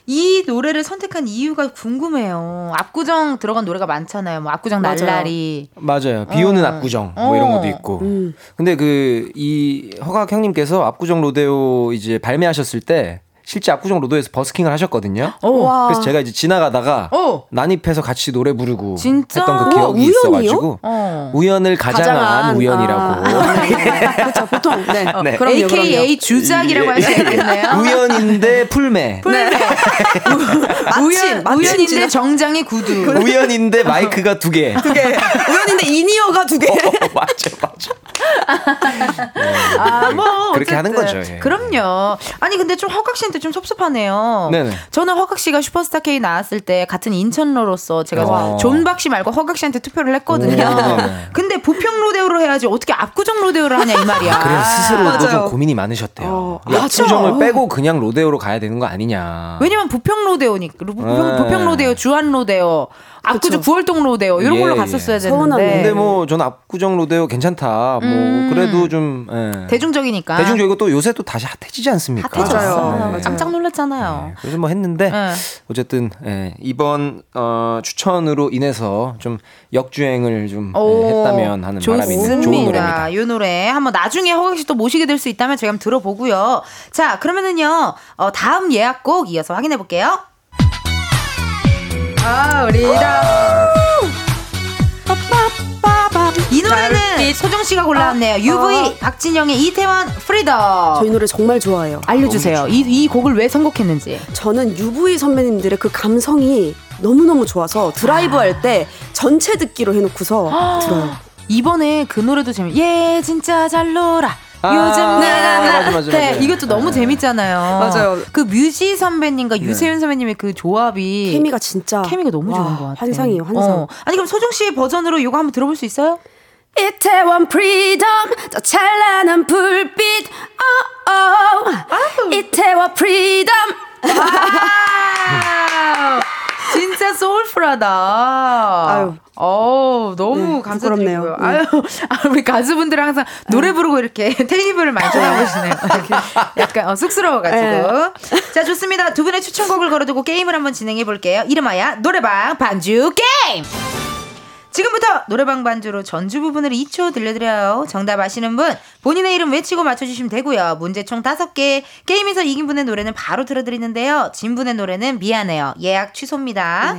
[SPEAKER 1] 이 노래를 선택한 이유가 궁금해요. 압구정 들어간 노래가 많잖아요. 뭐 압구정
[SPEAKER 8] 맞아요.
[SPEAKER 1] 날라리.
[SPEAKER 7] 맞아요. 비 오는
[SPEAKER 1] 어.
[SPEAKER 7] 압구정 뭐 이런
[SPEAKER 1] 어.
[SPEAKER 7] 것도 있고.
[SPEAKER 8] 음.
[SPEAKER 7] 근데 그 이 허각 형님께서 압구정 로데오 이제 발매하셨을 때 실제 압구정 로데오에서 버스킹을 하셨거든요.
[SPEAKER 8] 와.
[SPEAKER 7] 그래서 제가 이제 지나가다가
[SPEAKER 1] 어.
[SPEAKER 7] 난입해서 같이 노래 부르고
[SPEAKER 1] 진짜?
[SPEAKER 7] 했던 그
[SPEAKER 8] 우와,
[SPEAKER 7] 기억이
[SPEAKER 8] 우연이요?
[SPEAKER 7] 있어가지고
[SPEAKER 1] 어.
[SPEAKER 7] 우연을 가장한,
[SPEAKER 8] 가장한.
[SPEAKER 7] 우연이라고.
[SPEAKER 8] 아, 그렇죠. 보통 네.
[SPEAKER 7] 네.
[SPEAKER 8] 그럼요,
[SPEAKER 1] AKA
[SPEAKER 8] 그럼요.
[SPEAKER 1] 주작이라고 할 수 있겠네요.
[SPEAKER 7] 우연인데 풀매.
[SPEAKER 1] 풀매. 우연,
[SPEAKER 8] 마침
[SPEAKER 1] 우연인데 정장의 구두.
[SPEAKER 7] 우연인데 마이크가 두 개.
[SPEAKER 8] 두 개. 우연인데 이니어가 두 개.
[SPEAKER 7] 맞아, 맞아.
[SPEAKER 1] 아, 뭐,
[SPEAKER 7] 그렇게 하는
[SPEAKER 1] 어쨌든.
[SPEAKER 7] 거죠. 예.
[SPEAKER 1] 그럼요. 아니 근데 좀 허각 씨한테 좀 섭섭하네요.
[SPEAKER 7] 네네.
[SPEAKER 1] 저는 허각 씨가 슈퍼스타 K 나왔을 때 같은 인천러로서 제가
[SPEAKER 7] 어.
[SPEAKER 1] 존박 씨 말고 허각 씨한테 투표를 했거든요.
[SPEAKER 7] 오.
[SPEAKER 1] 근데 부평 로데오를 해야지 어떻게 압구정 로데오를 하냐 이 말이야.
[SPEAKER 7] 그래서 스스로도
[SPEAKER 8] 맞아요.
[SPEAKER 7] 좀 고민이 많으셨대요.
[SPEAKER 1] 맞죠.
[SPEAKER 7] 압구정을 빼고 그냥 로데오로 가야 되는 거 아니냐.
[SPEAKER 1] 왜냐면 부평 로데오니까 부평,
[SPEAKER 7] 네.
[SPEAKER 1] 부평 로데오, 주안 로데오, 압구정 구월동 로데오 이런
[SPEAKER 7] 예,
[SPEAKER 1] 걸로
[SPEAKER 7] 예.
[SPEAKER 1] 갔었어야
[SPEAKER 8] 서운하네.
[SPEAKER 1] 되는데.
[SPEAKER 7] 근데 뭐 저는 압구정 로데오 괜찮다. 뭐
[SPEAKER 1] 음.
[SPEAKER 7] 그래도 좀 예.
[SPEAKER 1] 대중적이니까.
[SPEAKER 7] 대중적이고 또 요새 또 다시 핫해지지 않습니까?
[SPEAKER 1] 핫해졌어.
[SPEAKER 7] 네.
[SPEAKER 1] 깜짝 놀랐잖아요.
[SPEAKER 7] 그래서 뭐 했는데
[SPEAKER 1] 네.
[SPEAKER 7] 어쨌든 예, 이번 어, 추천으로 인해서 좀 역주행을 좀 예,
[SPEAKER 1] 오,
[SPEAKER 7] 했다면 하는 바람이 있는 좋은 노래입니다.
[SPEAKER 1] 이 노래 한번 나중에 허각 씨또 모시게 될 수 있다면 제가 한번 들어보고요. 자, 그러면은요. 어, 다음 예약곡 이어서 확인해 볼게요. 아, 우리 다. 이 노래는 소정 씨가 골라왔네요. UV 박진영의 이태원 Freedom.
[SPEAKER 8] 저 이 노래 정말 좋아해요.
[SPEAKER 1] 알려주세요. 이, 이 곡을 왜 선곡했는지.
[SPEAKER 8] 저는 UV 선배님들의 그 감성이 너무너무 좋아서 드라이브 할때 전체 듣기로 해놓고서 들어요.
[SPEAKER 1] 이번에 그 노래도 재미. 예, 진짜 잘 놀아.
[SPEAKER 7] 아,
[SPEAKER 1] 요즘 내가
[SPEAKER 7] 맞아, 맞아,
[SPEAKER 1] 네,
[SPEAKER 7] 맞아.
[SPEAKER 1] 이것도 너무 재밌잖아요.
[SPEAKER 8] 맞아요.
[SPEAKER 1] 그 뮤지 선배님과 유세윤 선배님의 그 조합이
[SPEAKER 8] 케미가 진짜
[SPEAKER 1] 케미가 너무
[SPEAKER 8] 와,
[SPEAKER 1] 좋은 것 같아요.
[SPEAKER 8] 환상이에요, 환상.
[SPEAKER 1] 어. 아니 그럼 소정 씨의 버전으로 이거 한번 들어볼 수 있어요?
[SPEAKER 8] 이태원 Freedom 저 찬란한 불빛 어, 어. 이태원 Freedom
[SPEAKER 1] 아, 진짜 soulful하다.
[SPEAKER 8] 아유.
[SPEAKER 1] 어 너무
[SPEAKER 8] 네,
[SPEAKER 1] 감사드리고요. 아유, 아, 우리 가수분들 항상 노래 부르고 이렇게 테이블을 만져나보시네요. 약간 어, 쑥스러워가지고. 자, 좋습니다. 두 분의 추천곡을 걸어두고 게임을 한번 진행해 볼게요. 이름하여 노래방 반주 게임! 지금부터 노래방 반주로 전주 부분을 2초 들려드려요. 정답 아시는 분 본인의 이름 외치고 맞춰주시면 되고요. 문제 총 5개. 게임에서 이긴 분의 노래는 바로 들어드리는데요. 진 분의 노래는 미안해요. 예약 취소입니다.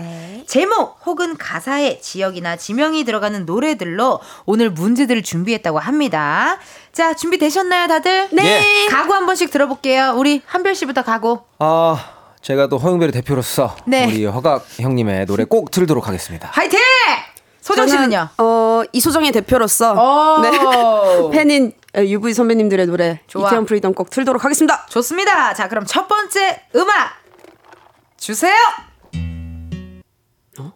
[SPEAKER 1] 제목 혹은 가사에 지역이나 지명이 들어가는 노래들로 오늘 문제들을 준비했다고 합니다. 자, 준비되셨나요, 다들?
[SPEAKER 7] 네.
[SPEAKER 1] 각오 한 번씩 들어볼게요. 우리 한별 씨부터 각오.
[SPEAKER 7] 아 제가 또 허용별의 대표로서
[SPEAKER 1] 네.
[SPEAKER 7] 우리 허각 형님의 노래 꼭 들도록 하겠습니다.
[SPEAKER 1] 화이팅! 소정 씨는요?
[SPEAKER 8] 어 이소정의 대표로서
[SPEAKER 1] 오.
[SPEAKER 8] 네. 팬인 UV 선배님들의 노래
[SPEAKER 1] 좋아.
[SPEAKER 8] 이태원 Freedom 꼭 틀도록 하겠습니다.
[SPEAKER 1] 좋습니다. 자, 그럼 첫 번째 음악 주세요.
[SPEAKER 7] 어,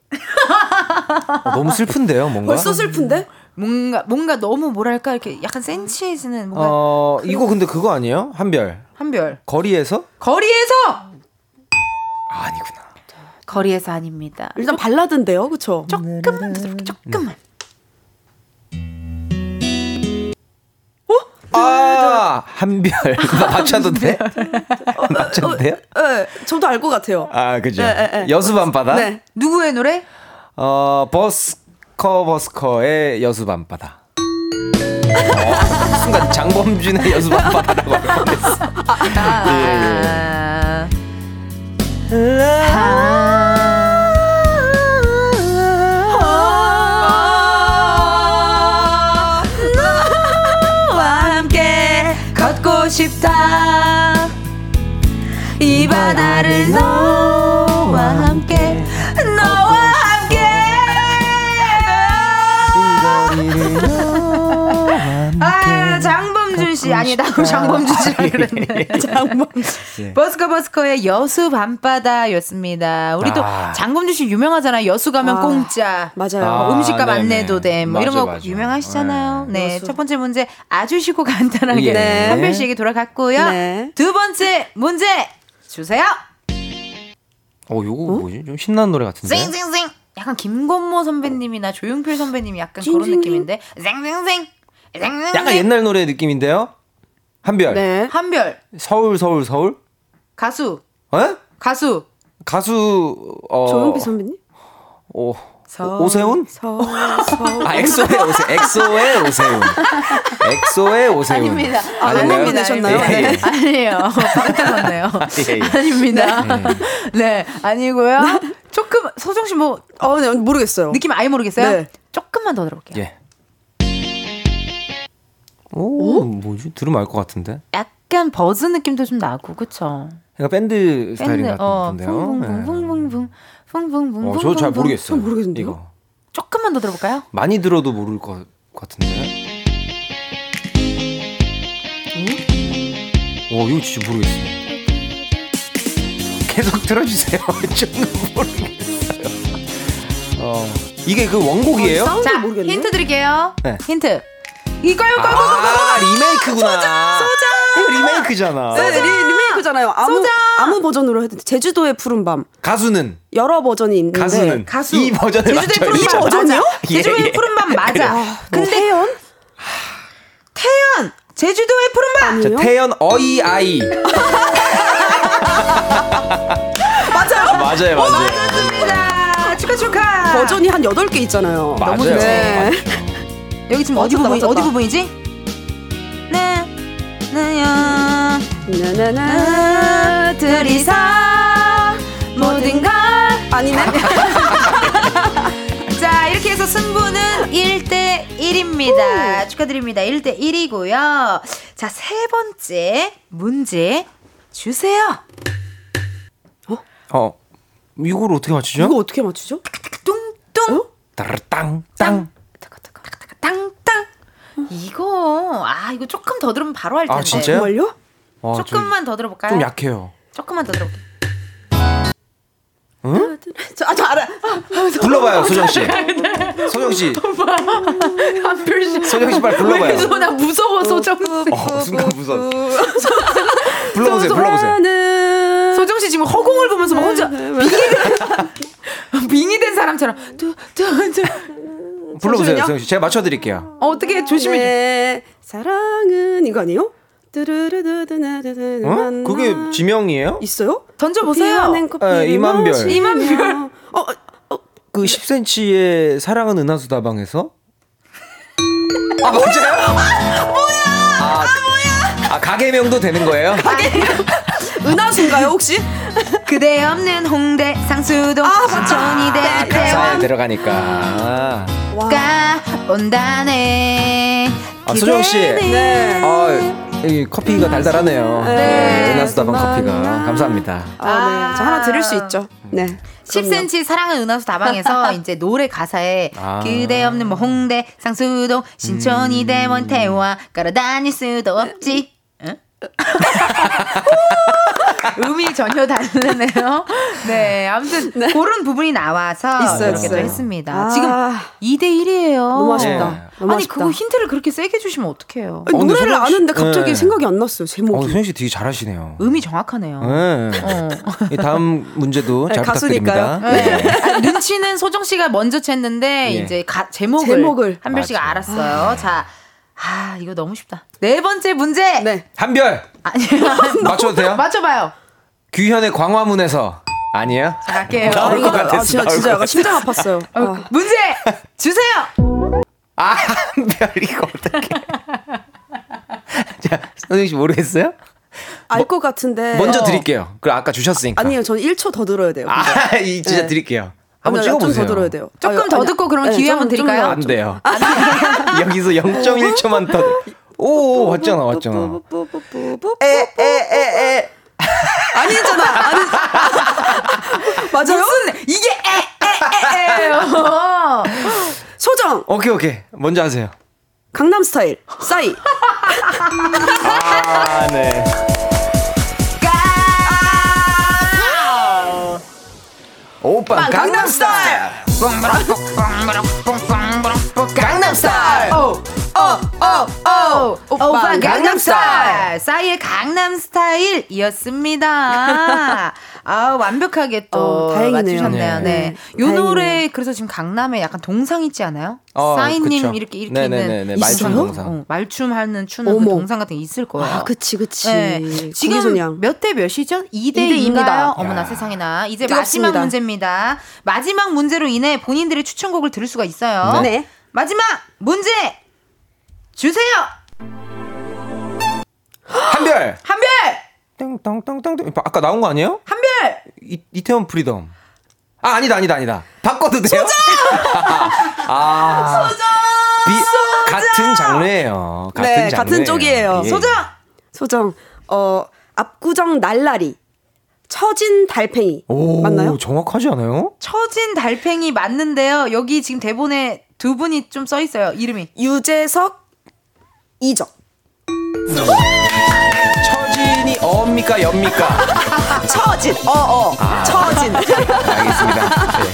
[SPEAKER 7] 너무 슬픈데요, 뭔가?
[SPEAKER 8] 벌써 슬픈데?
[SPEAKER 1] 뭔가 뭔가 너무 뭐랄까 이렇게 약간 센치해지는 뭔가
[SPEAKER 7] 어 이거 근데 그거 아니에요? 한별
[SPEAKER 1] 한별
[SPEAKER 7] 거리에서
[SPEAKER 1] 거리에서
[SPEAKER 7] 아, 아니구나.
[SPEAKER 1] 거리에서 아닙니다.
[SPEAKER 8] 일단 발라드인데요, 그렇죠?
[SPEAKER 1] 조금만 더 들을게 조금만.
[SPEAKER 7] 아 한별 나 맞춰도 돼? 맞춰도 돼요?
[SPEAKER 8] 네, 저도 알 것 같아요.
[SPEAKER 7] 아 그죠.
[SPEAKER 8] 네, 네, 네.
[SPEAKER 7] 여수 밤바다.
[SPEAKER 8] 네.
[SPEAKER 1] 누구의 노래?
[SPEAKER 7] 어 버스커 버스커의 여수 밤바다. 어, 순간 장범준의 여수 밤바다라고 알겠어.
[SPEAKER 1] 아. 너와 함께 걷고 싶다 이 바다를 너 장범준 씨 아니 나도 장범준 씨라 그랬네 장범준
[SPEAKER 7] 예.
[SPEAKER 1] 버스커 버스커의 여수 밤바다였습니다. 우리 또
[SPEAKER 7] 아.
[SPEAKER 1] 장범준 씨 유명하잖아요. 여수 가면
[SPEAKER 8] 아,
[SPEAKER 1] 공짜.
[SPEAKER 8] 맞아요.
[SPEAKER 7] 아,
[SPEAKER 1] 어, 음식값
[SPEAKER 7] 네네.
[SPEAKER 1] 안내도 돼. 뭐 이런 거
[SPEAKER 7] 맞아.
[SPEAKER 1] 유명하시잖아요. 네.
[SPEAKER 8] 여수.
[SPEAKER 1] 첫 번째 문제 아주 쉽고 간단하게
[SPEAKER 7] 예.
[SPEAKER 1] 한별 씨에게 돌아갔고요.
[SPEAKER 8] 네.
[SPEAKER 1] 두 번째 문제 주세요.
[SPEAKER 7] 어 요거 뭐지? 좀 신나는 노래 같은데.
[SPEAKER 1] 쌩쌩쌩. 약간 김건모 선배님이나 조용필 선배님이 약간 그런
[SPEAKER 8] 징징징.
[SPEAKER 1] 느낌인데. 쌩쌩쌩. 쌩쌩쌩.
[SPEAKER 7] 약간 옛날 노래 느낌인데요. 한별.
[SPEAKER 8] 네.
[SPEAKER 1] 한별
[SPEAKER 7] 서울 서울 서울.
[SPEAKER 1] 가수
[SPEAKER 7] 어?
[SPEAKER 1] 가수
[SPEAKER 7] 가수 어
[SPEAKER 8] 조용필 선배님?
[SPEAKER 7] 오, 오세훈?
[SPEAKER 8] 서, 서.
[SPEAKER 7] 아 엑소의 오세 엑소의 오세훈. 엑소의 오세훈.
[SPEAKER 1] 아닙니다.
[SPEAKER 8] 아,
[SPEAKER 7] 아닌가요?
[SPEAKER 8] 너무 내셨나요?
[SPEAKER 7] 예, 예.
[SPEAKER 1] 아니에요. 빠졌네요.
[SPEAKER 7] 예, 예.
[SPEAKER 1] 아닙니다. 네, 아니고요. 조금 소정 씨 뭐
[SPEAKER 8] 어, 네, 모르겠어요.
[SPEAKER 1] 느낌 아예 모르겠어요?
[SPEAKER 8] 네.
[SPEAKER 1] 조금만 더 들어볼게요.
[SPEAKER 7] 예. 오, 뭐지? 들으면 알 것 같은데.
[SPEAKER 1] 약간 버즈 느낌도 좀 나고, 그쵸?
[SPEAKER 7] 그러니까 밴드 스타일인
[SPEAKER 1] 밴드,
[SPEAKER 7] 것
[SPEAKER 1] 어,
[SPEAKER 7] 같은데요.
[SPEAKER 1] 붕붕붕붕붕붕, 붕 붕붕붕.
[SPEAKER 7] 어, 저도 잘 모르겠어요.
[SPEAKER 8] 전 모르겠는데요?
[SPEAKER 7] 이거
[SPEAKER 1] 조금만 더 들어볼까요?
[SPEAKER 7] 많이 들어도 모를 것 같은데. 오, 이거 진짜 모르겠어요. 계속 들어주세요. 저는 모르겠어요. 어, 이게 그 원곡이에요?
[SPEAKER 8] 사운드
[SPEAKER 1] 자,
[SPEAKER 8] 모르겠네.
[SPEAKER 1] 힌트 드릴게요.
[SPEAKER 7] 네.
[SPEAKER 1] 힌트. 이거요, 이거, 이거, 이거.
[SPEAKER 7] 아, 리메이크구나.
[SPEAKER 8] 소자!
[SPEAKER 7] 이거 리메이크잖아.
[SPEAKER 8] 네, 리, 리메이크잖아요. 아무
[SPEAKER 1] 소자!
[SPEAKER 8] 아무 버전으로 해도 돼. 제주도의 푸른 밤
[SPEAKER 7] 가수는
[SPEAKER 8] 여러 버전이 있는데
[SPEAKER 7] 가수는
[SPEAKER 1] 가수.
[SPEAKER 7] 이 버전을
[SPEAKER 1] 제주도의. 푸른 밤
[SPEAKER 8] 버전이요?
[SPEAKER 1] 맞아.
[SPEAKER 7] 예,
[SPEAKER 1] 제주도의
[SPEAKER 7] 예.
[SPEAKER 1] 푸른 밤 맞아.
[SPEAKER 7] 그래.
[SPEAKER 1] 근데
[SPEAKER 8] 태연
[SPEAKER 1] 제주도의 푸른 밤.
[SPEAKER 8] 아니요?
[SPEAKER 7] 자, 태연 어이 아이.
[SPEAKER 8] 맞아요.
[SPEAKER 7] 맞아요, 맞아요.
[SPEAKER 1] 맞습니다. 축하 축하.
[SPEAKER 8] 버전이 한 8개 있잖아요.
[SPEAKER 7] 맞아요.
[SPEAKER 8] 너무 네.
[SPEAKER 1] 여기 지금 어디
[SPEAKER 8] 맞췄다,
[SPEAKER 1] 부분
[SPEAKER 8] 맞췄다.
[SPEAKER 1] 어디 부분이지? 네. 네야.
[SPEAKER 8] 나나나
[SPEAKER 1] 둘이서 모든 걸
[SPEAKER 8] 아니네.
[SPEAKER 1] 자, 이렇게 해서 승부는 1대 1입니다. 축하드립니다. 1대 1이고요. 자, 세 번째 문제 주세요.
[SPEAKER 7] 어, 이걸 어떻게 맞추죠?
[SPEAKER 8] 이거 어떻게 맞추죠?
[SPEAKER 1] 뚱뚱
[SPEAKER 7] 따르땅 땅.
[SPEAKER 1] 땅땅. 이거 아, 이거 조금 더 들으면 바로 할 텐데.
[SPEAKER 7] 아, 진짜요?
[SPEAKER 8] 정말요?
[SPEAKER 7] 어, 저
[SPEAKER 1] 조금만 더 들어볼까요?
[SPEAKER 7] 좀 약해요.
[SPEAKER 1] 조금만 더 들어볼게요.
[SPEAKER 7] 응?
[SPEAKER 8] 저, 아, 저 알아.
[SPEAKER 7] 불러봐요, 소정 씨. 소정 씨. 소정 씨 빨리 불러봐요.
[SPEAKER 1] 나 무서워 소정 씨.
[SPEAKER 7] 어, 순간 무서워. 불러보세요, 불러보세요.
[SPEAKER 1] 소정 씨 지금 허공을 보면서 막 혼자 빙의 빙의 된 사람처럼 뚜뚜뚜
[SPEAKER 7] 불러보세요,
[SPEAKER 8] 잠시만요.
[SPEAKER 7] 제가 맞춰드릴게요.
[SPEAKER 1] 어, 어떻게 조심해.
[SPEAKER 8] 내 사랑은 이거 아니에요? 뚜루루두두나두두
[SPEAKER 7] 어? 그게 지명이에요?
[SPEAKER 8] 있어요?
[SPEAKER 1] 던져 보세요.
[SPEAKER 8] 피어낸 커피를
[SPEAKER 7] 에, 이만별.
[SPEAKER 1] 이만별.
[SPEAKER 8] 어, 어,
[SPEAKER 7] 그 10cm의 사랑은 은하수 다방에서? 아, 맞아요? 뭐야? 아, 뭐야? 아, 가게명도 되는 거예요?
[SPEAKER 8] 은하수인가요 혹시?
[SPEAKER 1] 그대 없는 홍대 상수동 신촌이
[SPEAKER 7] 가사에
[SPEAKER 1] 대대가
[SPEAKER 7] 들어가니까.
[SPEAKER 1] 온다네.
[SPEAKER 7] 아, 소정 씨.
[SPEAKER 8] 네.
[SPEAKER 7] 아, 이 커피가 달달하네요. 네. 은하수 다방 커피가. 감사합니다.
[SPEAKER 8] 아, 네. 저 하나 들을 수 있죠. 네. 그럼요.
[SPEAKER 1] 10cm 사랑은 은하수 다방에서 이제 노래 가사에
[SPEAKER 7] 아.
[SPEAKER 1] 그대 없는 뭐 홍대 상수동 신촌이 대원 태화 깔아다닐 수도 없지. 응? 음이 전혀 다르네요. 네, 아무튼 그런 부분이 나와서
[SPEAKER 8] 있어요,
[SPEAKER 1] 이렇게 또
[SPEAKER 8] 있어요.
[SPEAKER 1] 했습니다.
[SPEAKER 8] 아.
[SPEAKER 1] 지금 2대 1이에요.
[SPEAKER 8] 너무 아쉽다.
[SPEAKER 7] 네.
[SPEAKER 8] 너무
[SPEAKER 1] 아니
[SPEAKER 8] 아쉽다.
[SPEAKER 1] 그거 힌트를 그렇게 세게 주시면 어떡해요?
[SPEAKER 8] 아니,
[SPEAKER 7] 어,
[SPEAKER 8] 노래를 아는데 갑자기
[SPEAKER 7] 네.
[SPEAKER 8] 생각이 안 났어요.
[SPEAKER 7] 어,
[SPEAKER 8] 제목이.
[SPEAKER 7] 소영 씨 되게 잘하시네요.
[SPEAKER 1] 음이 정확하네요.
[SPEAKER 7] 네.
[SPEAKER 1] 어.
[SPEAKER 7] 이 다음 문제도
[SPEAKER 8] 네,
[SPEAKER 7] 잘
[SPEAKER 8] 가수니까요.
[SPEAKER 7] 부탁드립니다.
[SPEAKER 1] 네. 아, 눈치는 소정 씨가 먼저 챘는데
[SPEAKER 7] 예.
[SPEAKER 1] 이제 가, 제목을,
[SPEAKER 8] 제목을.
[SPEAKER 1] 한별 씨가. 알았어요. 자, 아 이거 너무 쉽다. 네 번째 문제.
[SPEAKER 8] 네.
[SPEAKER 7] 한별
[SPEAKER 1] 아니야.
[SPEAKER 7] 맞춰도 돼요?
[SPEAKER 1] 맞춰봐요.
[SPEAKER 7] 규현의 광화문에서 아니에요?
[SPEAKER 1] 자, 갈게요.
[SPEAKER 7] 나올 것 같았어.
[SPEAKER 8] 아, 진짜,
[SPEAKER 7] 나올
[SPEAKER 8] 진짜
[SPEAKER 7] 것
[SPEAKER 8] 약간 심장 아팠어요.
[SPEAKER 1] 어,
[SPEAKER 8] 아.
[SPEAKER 1] 문제 주세요.
[SPEAKER 7] 아, 한별 이거 어떡해. 자, 선생님 씨 모르겠어요?
[SPEAKER 8] 알 것 같은데.
[SPEAKER 7] 먼저
[SPEAKER 8] 어.
[SPEAKER 7] 드릴게요. 그 아까 주셨으니까.
[SPEAKER 8] 아니에요. 저는 1초 더 들어야 돼요.
[SPEAKER 7] 아, 이 진짜
[SPEAKER 8] 네.
[SPEAKER 7] 드릴게요. 한번
[SPEAKER 8] 아니요,
[SPEAKER 7] 찍어보세요.
[SPEAKER 8] 좀더 들어야 돼요.
[SPEAKER 1] 조금
[SPEAKER 8] 아유,
[SPEAKER 1] 더
[SPEAKER 8] 아니,
[SPEAKER 1] 듣고 그러면
[SPEAKER 8] 네,
[SPEAKER 1] 기회
[SPEAKER 8] 좀-
[SPEAKER 1] 한번
[SPEAKER 8] 좀
[SPEAKER 1] 드릴까요?
[SPEAKER 8] 더-
[SPEAKER 7] 안 돼요. 여기서 0.1초만 더. 오, 왔잖아, 왔잖아. 에에에에.
[SPEAKER 8] 아니잖아. 아니. 맞아요?
[SPEAKER 1] 무슨 이게 에에에에요.
[SPEAKER 8] 소정.
[SPEAKER 7] 오케이, 오케이. 먼저 하세요.
[SPEAKER 8] 강남 스타일. 싸이.
[SPEAKER 7] 아, 네. 오빠 강남 스타일. 강남 스타일.
[SPEAKER 1] 오오오 오빠
[SPEAKER 8] 오빠
[SPEAKER 1] 강남
[SPEAKER 8] 강남
[SPEAKER 1] 스타일 싸이의 강남 스타일이었습니다. 아 완벽하게 또
[SPEAKER 8] 어, 다행이네요.
[SPEAKER 1] 맞추셨네요. 네.
[SPEAKER 8] 네.
[SPEAKER 1] 요
[SPEAKER 8] 다행이네요.
[SPEAKER 1] 노래 그래서 지금 강남에 약간 동상 있지 않아요?
[SPEAKER 7] 어,
[SPEAKER 1] 싸이님
[SPEAKER 7] 그쵸.
[SPEAKER 1] 이렇게 이렇게
[SPEAKER 7] 네네네네.
[SPEAKER 1] 있는
[SPEAKER 7] 말춤? 동상.
[SPEAKER 1] 어, 말춤하는 추는 그. 동상 같은 게 있을 거예요.
[SPEAKER 8] 아, 그치, 그치.
[SPEAKER 1] 네. 지금. 몇 대 몇이죠? 2대
[SPEAKER 8] 2대
[SPEAKER 1] 2인가요?
[SPEAKER 8] 입니다.
[SPEAKER 1] 어머나
[SPEAKER 7] 야.
[SPEAKER 1] 세상에나. 이제
[SPEAKER 8] 뜨겁습니다.
[SPEAKER 1] 마지막 문제입니다. 마지막 문제로 인해 본인들의 추천곡을 들을 수가 있어요.
[SPEAKER 8] 네.
[SPEAKER 1] 마지막 문제 주세요.
[SPEAKER 7] 한별.
[SPEAKER 1] 한별!
[SPEAKER 7] 땡땅땅땅. 아까 나온 거 아니에요?
[SPEAKER 1] 한별!
[SPEAKER 7] 이, 이태원 Freedom. 아, 아니다, 아니다, 아니다. 바꿔도 돼요? 아. 소정! 비, 같은 장르예요. 같은
[SPEAKER 8] 네,
[SPEAKER 7] 장르예요.
[SPEAKER 8] 같은 쪽이에요.
[SPEAKER 7] 예.
[SPEAKER 1] 소정!
[SPEAKER 8] 소정. 어, 압구정 날라리. 처진 달팽이.
[SPEAKER 7] 오,
[SPEAKER 8] 맞나요?
[SPEAKER 7] 정확하지 않아요?
[SPEAKER 1] 처진 달팽이 맞는데요. 여기 지금 대본에 두 분이 좀 써 있어요. 이름이.
[SPEAKER 8] 유재석, 이적.
[SPEAKER 7] 처진이 엽니까 엽니까?
[SPEAKER 8] 처진. 어, 어.
[SPEAKER 7] 아.
[SPEAKER 8] 처진.
[SPEAKER 7] 알겠습니다. 네.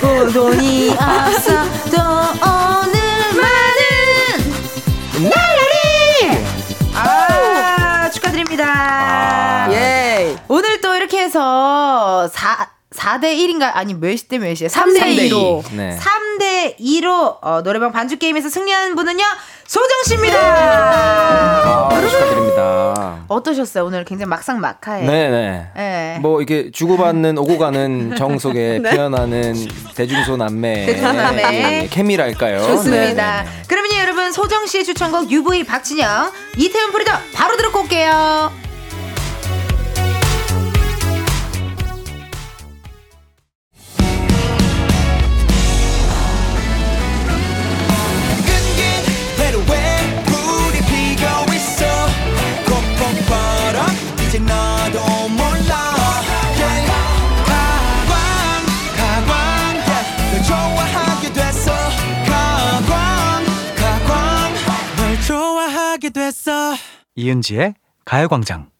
[SPEAKER 1] 고돈이 없어 또 오늘만은 날라리 아 축하드립니다
[SPEAKER 8] 예.
[SPEAKER 1] 오늘 또 이렇게 해서 4 4대 1인가 아니 몇시 대 몇이에요? 3대
[SPEAKER 7] 3대
[SPEAKER 1] 2로
[SPEAKER 7] 이. 네.
[SPEAKER 1] 3대 2로 어, 노래방 반주 게임에서 승리한 분은요 소정 씨입니다.
[SPEAKER 7] 아, 축하드립니다.
[SPEAKER 1] 어떠셨어요? 오늘 굉장히 막상 막하에.
[SPEAKER 7] 네 네.
[SPEAKER 1] 네.
[SPEAKER 7] 뭐 이렇게 주고받는 오고 가는 정 속에
[SPEAKER 1] 네.
[SPEAKER 7] 피어나는 대중소 남매
[SPEAKER 1] 대중소남매.
[SPEAKER 7] 예, 예, 케미랄까요?
[SPEAKER 1] 좋습니다.
[SPEAKER 7] 네, 네, 네.
[SPEAKER 1] 그러면요 여러분 소정 씨의 추천곡 UV 박진영 이태원 프리더 바로 듣고 올게요.
[SPEAKER 6] 됐어
[SPEAKER 9] 이은지의 가요광장.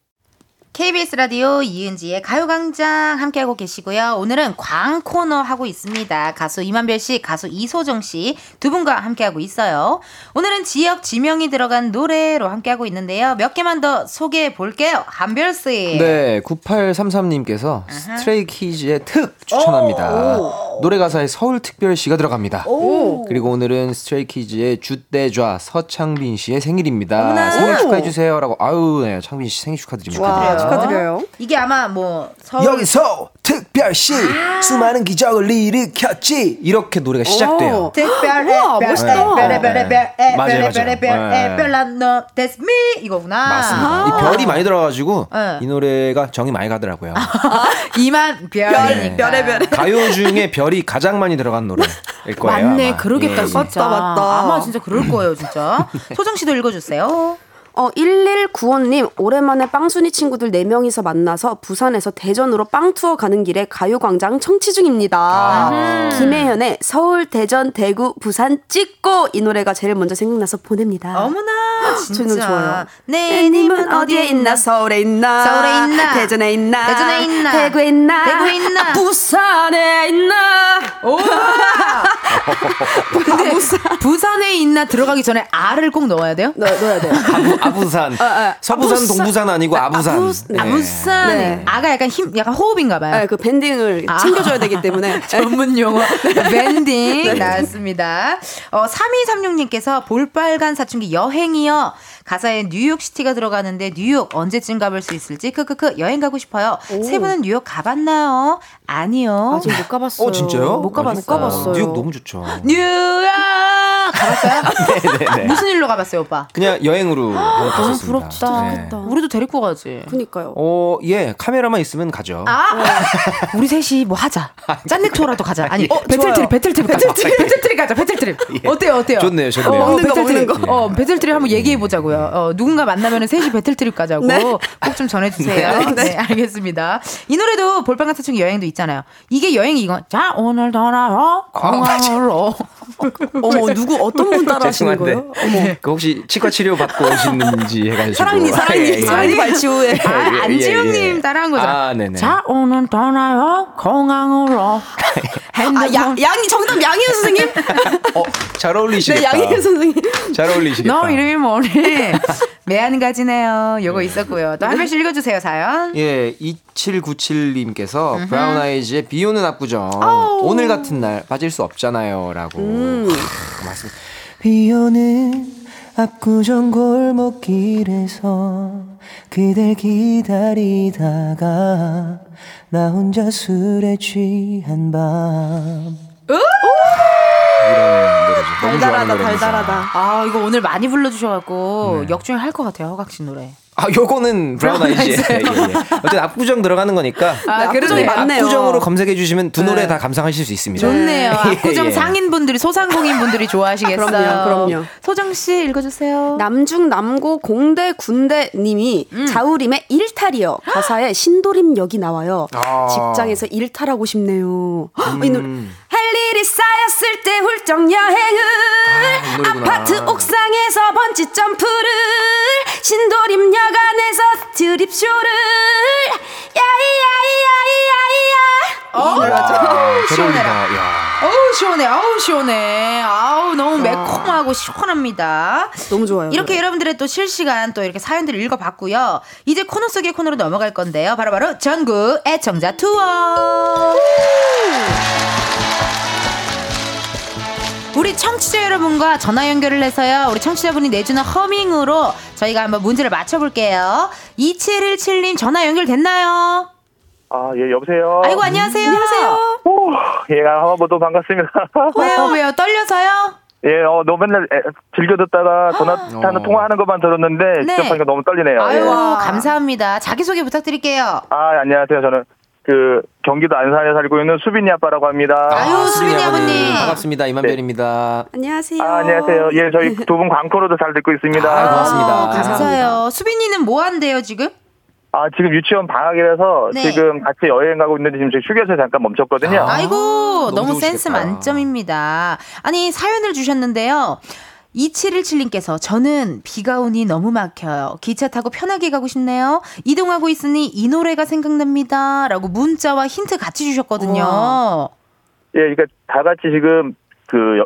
[SPEAKER 1] KBS 라디오 이은지의 가요광장 함께하고 계시고요. 오늘은 광 코너 하고 있습니다. 가수 이만별 씨, 가수 이소정 씨 두 분과 함께하고 있어요. 오늘은 지역 지명이 들어간 노래로 함께하고 있는데요. 몇 개만 더 소개해 볼게요. 한별 씨.
[SPEAKER 7] 네, 9833님께서 스트레이 키즈의 특 추천합니다. 노래 가사에 서울특별시가 들어갑니다.
[SPEAKER 8] 오.
[SPEAKER 7] 그리고 오늘은 스트레이 키즈의 주대좌 서창빈 씨의 생일입니다. 생일 축하해 주세요라고. 아유, 네, 창빈 씨 생일 축하드립니다.
[SPEAKER 8] 와, 축하드려요.
[SPEAKER 1] 이게 아마 뭐 서울
[SPEAKER 7] 여기서 특별시 수많은 기적을 일으켰지 이렇게 노래가 시작돼요.
[SPEAKER 1] 특별해 별,
[SPEAKER 8] 멋있다.
[SPEAKER 1] 에, 별의 별의 별, 별의
[SPEAKER 7] 맞아요.
[SPEAKER 1] 별의 별,
[SPEAKER 7] 네.
[SPEAKER 1] 에, 별난 너, that's me 이거구나.
[SPEAKER 7] 맞습니다. 이 별이 많이 들어가지고
[SPEAKER 1] 네.
[SPEAKER 7] 이 노래가 정이 많이 가더라고요.
[SPEAKER 1] 이만 별이니까.
[SPEAKER 8] 별의 별의.
[SPEAKER 7] 가요 중에 별이 가장 많이 들어간 노래일 거예요.
[SPEAKER 1] 맞네. 그러겠다,
[SPEAKER 7] 예.
[SPEAKER 1] 진짜.
[SPEAKER 8] 맞다, 맞다.
[SPEAKER 1] 아마 진짜 그럴 거예요, 진짜. 소정 씨도 읽어주세요.
[SPEAKER 8] 어, 1195님, 오랜만에 빵순이 친구들 4명이서 만나서 부산에서 대전으로 빵 투어 가는 길에 가요광장 청취 중입니다.
[SPEAKER 7] 아.
[SPEAKER 8] 김혜연의 서울, 대전, 대구, 부산 찍고 이 노래가 제일 먼저 생각나서 보냅니다.
[SPEAKER 1] 어머나,
[SPEAKER 8] 저 노래
[SPEAKER 1] 진짜.
[SPEAKER 8] 좋아요.
[SPEAKER 1] 내 님은 어디에 있나?
[SPEAKER 8] 서울에 있나?
[SPEAKER 1] 서울에 있나?
[SPEAKER 8] 대전에 있나?
[SPEAKER 1] 대전에 있나?
[SPEAKER 8] 대구에 있나?
[SPEAKER 1] 대구에 있나?
[SPEAKER 8] 아, 부산에 있나?
[SPEAKER 1] 오! 근데 부산에 있나 들어가기 전에 아를 꼭 넣어야 돼요?
[SPEAKER 8] 넣, 넣어야 돼요.
[SPEAKER 7] 아부, 아부산. 서부산,
[SPEAKER 8] 아부산.
[SPEAKER 7] 동부산 아니고 아부산.
[SPEAKER 8] 아부-
[SPEAKER 7] 네.
[SPEAKER 1] 아부산.
[SPEAKER 8] 네.
[SPEAKER 1] 아가 약간 힘, 약간 호흡인가 봐요.
[SPEAKER 8] 네, 그 bending을
[SPEAKER 1] 아.
[SPEAKER 8] 챙겨줘야 되기 때문에.
[SPEAKER 1] 전문 용어 bending 나왔습니다. 어, 3236님께서 볼빨간 사춘기 여행이요. 가사에 뉴욕 city가 들어가는데 뉴욕 언제쯤 가볼 수 있을지 크크크 여행 가고 싶어요. 세 분은 뉴욕 가봤나요? 아니요.
[SPEAKER 8] 아직 못 가봤어요.
[SPEAKER 7] 어, 진짜요?
[SPEAKER 1] 못 가봤어요.
[SPEAKER 8] 못 가봤어요.
[SPEAKER 7] 뉴욕 너무 좋죠.
[SPEAKER 1] 뉴욕 가봤어요?
[SPEAKER 7] 네네네.
[SPEAKER 1] 무슨 일로 가봤어요, 오빠?
[SPEAKER 7] 그냥 여행으로
[SPEAKER 1] 너무
[SPEAKER 7] 갔었습니다.
[SPEAKER 1] 부럽다.
[SPEAKER 7] 네.
[SPEAKER 1] 우리도 데리고 가지.
[SPEAKER 8] 그니까요.
[SPEAKER 7] 어, 예, 카메라만 있으면 가죠.
[SPEAKER 1] 아, 우리 셋이 뭐 하자. 짠내 투어라도 가자. 아니,
[SPEAKER 8] 어,
[SPEAKER 1] 배틀 트립,
[SPEAKER 8] 좋아요.
[SPEAKER 1] 배틀 트립 가자. 배틀 트립 가자. 배틀 트립.
[SPEAKER 7] 예.
[SPEAKER 1] 어때요, 어때요?
[SPEAKER 7] 좋네요, 좋네요.
[SPEAKER 1] 어,
[SPEAKER 8] 먹는 거,
[SPEAKER 1] 배틀트립.
[SPEAKER 8] 먹는
[SPEAKER 7] 거.
[SPEAKER 1] 어, 배틀 트립 한번 얘기해 보자고요. 어, 누군가 만나면 셋이 배틀 트립 가자고
[SPEAKER 8] 네.
[SPEAKER 1] 꼭좀 전해주세요. 네. 알겠습니다. 이 노래도 볼빨간 사춘기 여행도 있잖아요. 이게 여행이 이건 자 오늘 떠나요 공항으로.
[SPEAKER 8] 어머, 누구, 어떤 분 따라 하시는
[SPEAKER 7] 죄송한데.
[SPEAKER 8] 거예요? 어머.
[SPEAKER 7] 그 혹시 치과 치료 받고 오 시는지 해가지고.
[SPEAKER 8] 사랑니, 사랑니,
[SPEAKER 7] 예, 예.
[SPEAKER 8] 사랑니 발치후에.
[SPEAKER 1] 아,
[SPEAKER 7] 예, 예,
[SPEAKER 1] 안지영님
[SPEAKER 7] 예.
[SPEAKER 1] 따라한 거잖아.
[SPEAKER 7] 아, 네네.
[SPEAKER 1] 자 오늘 떠나요 공항으로.
[SPEAKER 8] 아, 양, 양이, 정답 양희은 선생님?
[SPEAKER 7] 어, 잘 어울리시겠다.
[SPEAKER 8] 네, 양희은 선생님.
[SPEAKER 7] 잘 어울리시겠다.
[SPEAKER 1] 너 이름이 뭐래? 매한가지네요. 요거 있었고요. 또한 번씩 읽어주세요, 사연.
[SPEAKER 7] 예, 2797님께서 브라운 아이즈의 비 오는 압구정 오늘 같은 날 빠질 수 없잖아요 라고.
[SPEAKER 8] 음.
[SPEAKER 7] 크, 맞습니다. 비 오는 압구정 골목길에서 그댈 기다리다가 나 혼자 술에 취한 밤. 이런 노래죠. 너무 좋아하는
[SPEAKER 8] 달달하다,
[SPEAKER 7] 노래입니다.
[SPEAKER 8] 달달하다.
[SPEAKER 1] 아, 이거 오늘 많이 불러주셔갖고 역주행 할 것 같아요, 허각 씨 노래.
[SPEAKER 7] 아, 요거는 브라운 아이즈의 예, 예. 어쨌든 압구정 들어가는 거니까
[SPEAKER 1] 아,
[SPEAKER 8] 압구정이
[SPEAKER 1] 그러네.
[SPEAKER 8] 맞네요.
[SPEAKER 7] 압구정으로 검색해 주시면 두 노래 다 감상하실 수 있습니다.
[SPEAKER 1] 좋네요.
[SPEAKER 7] 예,
[SPEAKER 1] 압구정
[SPEAKER 7] 예.
[SPEAKER 1] 상인분들이, 소상공인분들이 좋아하시겠어요.
[SPEAKER 8] 그럼요, 그럼요.
[SPEAKER 1] 소정 씨 읽어주세요.
[SPEAKER 8] 남중 남고 공대 군대 님이
[SPEAKER 1] 음.
[SPEAKER 8] 자우림의 일탈이요. 가사에 신도림 역이 나와요.
[SPEAKER 7] 아.
[SPEAKER 8] 직장에서 일탈하고 싶네요. 이 노래. 할 일이 쌓였을 때 훌쩍 여행을
[SPEAKER 7] 아,
[SPEAKER 8] 파트 옥상에서 번지 점프를 신도림 여관에서 드립쇼를
[SPEAKER 7] 야이야이야이야이야
[SPEAKER 1] 어우 맞아 시원해라. 어우 시원해. 어우 시원해. 아우 너무 매콤하고 시원합니다.
[SPEAKER 8] 너무 좋아요
[SPEAKER 1] 이렇게 여러분들의 또 실시간 또 이렇게 사연들을 읽어봤고요. 이제 코너 속의 코너로 넘어갈 건데요. 바로바로 바로 전국 애청자 투어. 우리 청취자 여러분과 전화 연결을 해서요. 우리 청취자분이 내주는 허밍으로 저희가 한번 문제를 맞춰볼게요. 2717님 전화 연결됐나요?
[SPEAKER 10] 아, 예, 여보세요?
[SPEAKER 1] 아이고 안녕하세요.
[SPEAKER 10] 오, 예, 아, 뭐또 반갑습니다.
[SPEAKER 1] 왜요 왜요 떨려서요?
[SPEAKER 10] 예, 어, 너 맨날 에, 즐겨 듣다가 전화 타는 통화하는 것만 들었는데
[SPEAKER 1] 네.
[SPEAKER 10] 직접 하니까 너무 떨리네요.
[SPEAKER 1] 아유
[SPEAKER 10] 예.
[SPEAKER 1] 감사합니다. 자기소개 부탁드릴게요.
[SPEAKER 10] 아, 안녕하세요. 저는 그 경기도 안산에 살고 있는 수빈이 아빠라고 합니다.
[SPEAKER 1] 아유 수빈이 아버님.
[SPEAKER 7] 반갑습니다. 이만별입니다.
[SPEAKER 8] 안녕하세요.
[SPEAKER 10] 아, 안녕하세요. 예, 저희 두 분 광고로도 잘 듣고 있습니다.
[SPEAKER 7] 아, 고맙습니다.
[SPEAKER 1] 감사해요. 수빈이는 뭐 한대요 지금?
[SPEAKER 10] 아, 지금 유치원 방학이라서
[SPEAKER 1] 네.
[SPEAKER 10] 지금 같이 여행 가고 있는데 지금 저희 휴게소에 잠깐 멈췄거든요.
[SPEAKER 1] 아이고
[SPEAKER 7] 너무
[SPEAKER 1] 너무 센스. 만점입니다. 아니 사연을 주셨는데요. 2717님께서 저는 비가 오니 너무 막혀요. 기차 타고 편하게 가고 싶네요. 이동하고 있으니 이 노래가 생각납니다. 라고 문자와 힌트 같이 주셨거든요.
[SPEAKER 10] 예, 그러니까 다 같이 지금 그 여,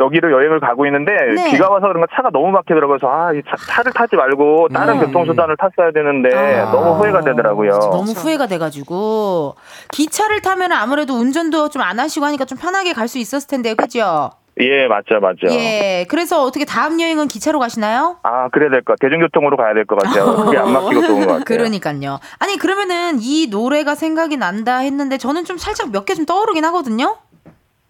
[SPEAKER 10] 여기로 여행을 가고 있는데
[SPEAKER 1] 네.
[SPEAKER 10] 비가 와서 그런가 차가 너무 막히더라고요. 그래서 아, 이 차, 차를 타지 말고 다른
[SPEAKER 1] 음.
[SPEAKER 10] 교통수단을 탔어야 되는데
[SPEAKER 1] 아.
[SPEAKER 10] 너무 후회가 되더라고요.
[SPEAKER 1] 너무 후회가 돼가지고 기차를 타면 아무래도 운전도 좀 안 하시고 하니까 좀 편하게 갈 수 있었을 텐데요, 그죠?
[SPEAKER 10] 예, 맞죠, 맞죠.
[SPEAKER 1] 예, 그래서 어떻게 다음 여행은 기차로 가시나요?
[SPEAKER 10] 아, 그래야 될 것 같아요. 대중교통으로 가야 될 것 같아요. 그게 안 막히고 좋은 것 같아요.
[SPEAKER 1] 그러니까요. 아니 그러면은 이 노래가 생각이 난다 했는데 저는 좀 살짝 몇 개 좀 떠오르긴 하거든요.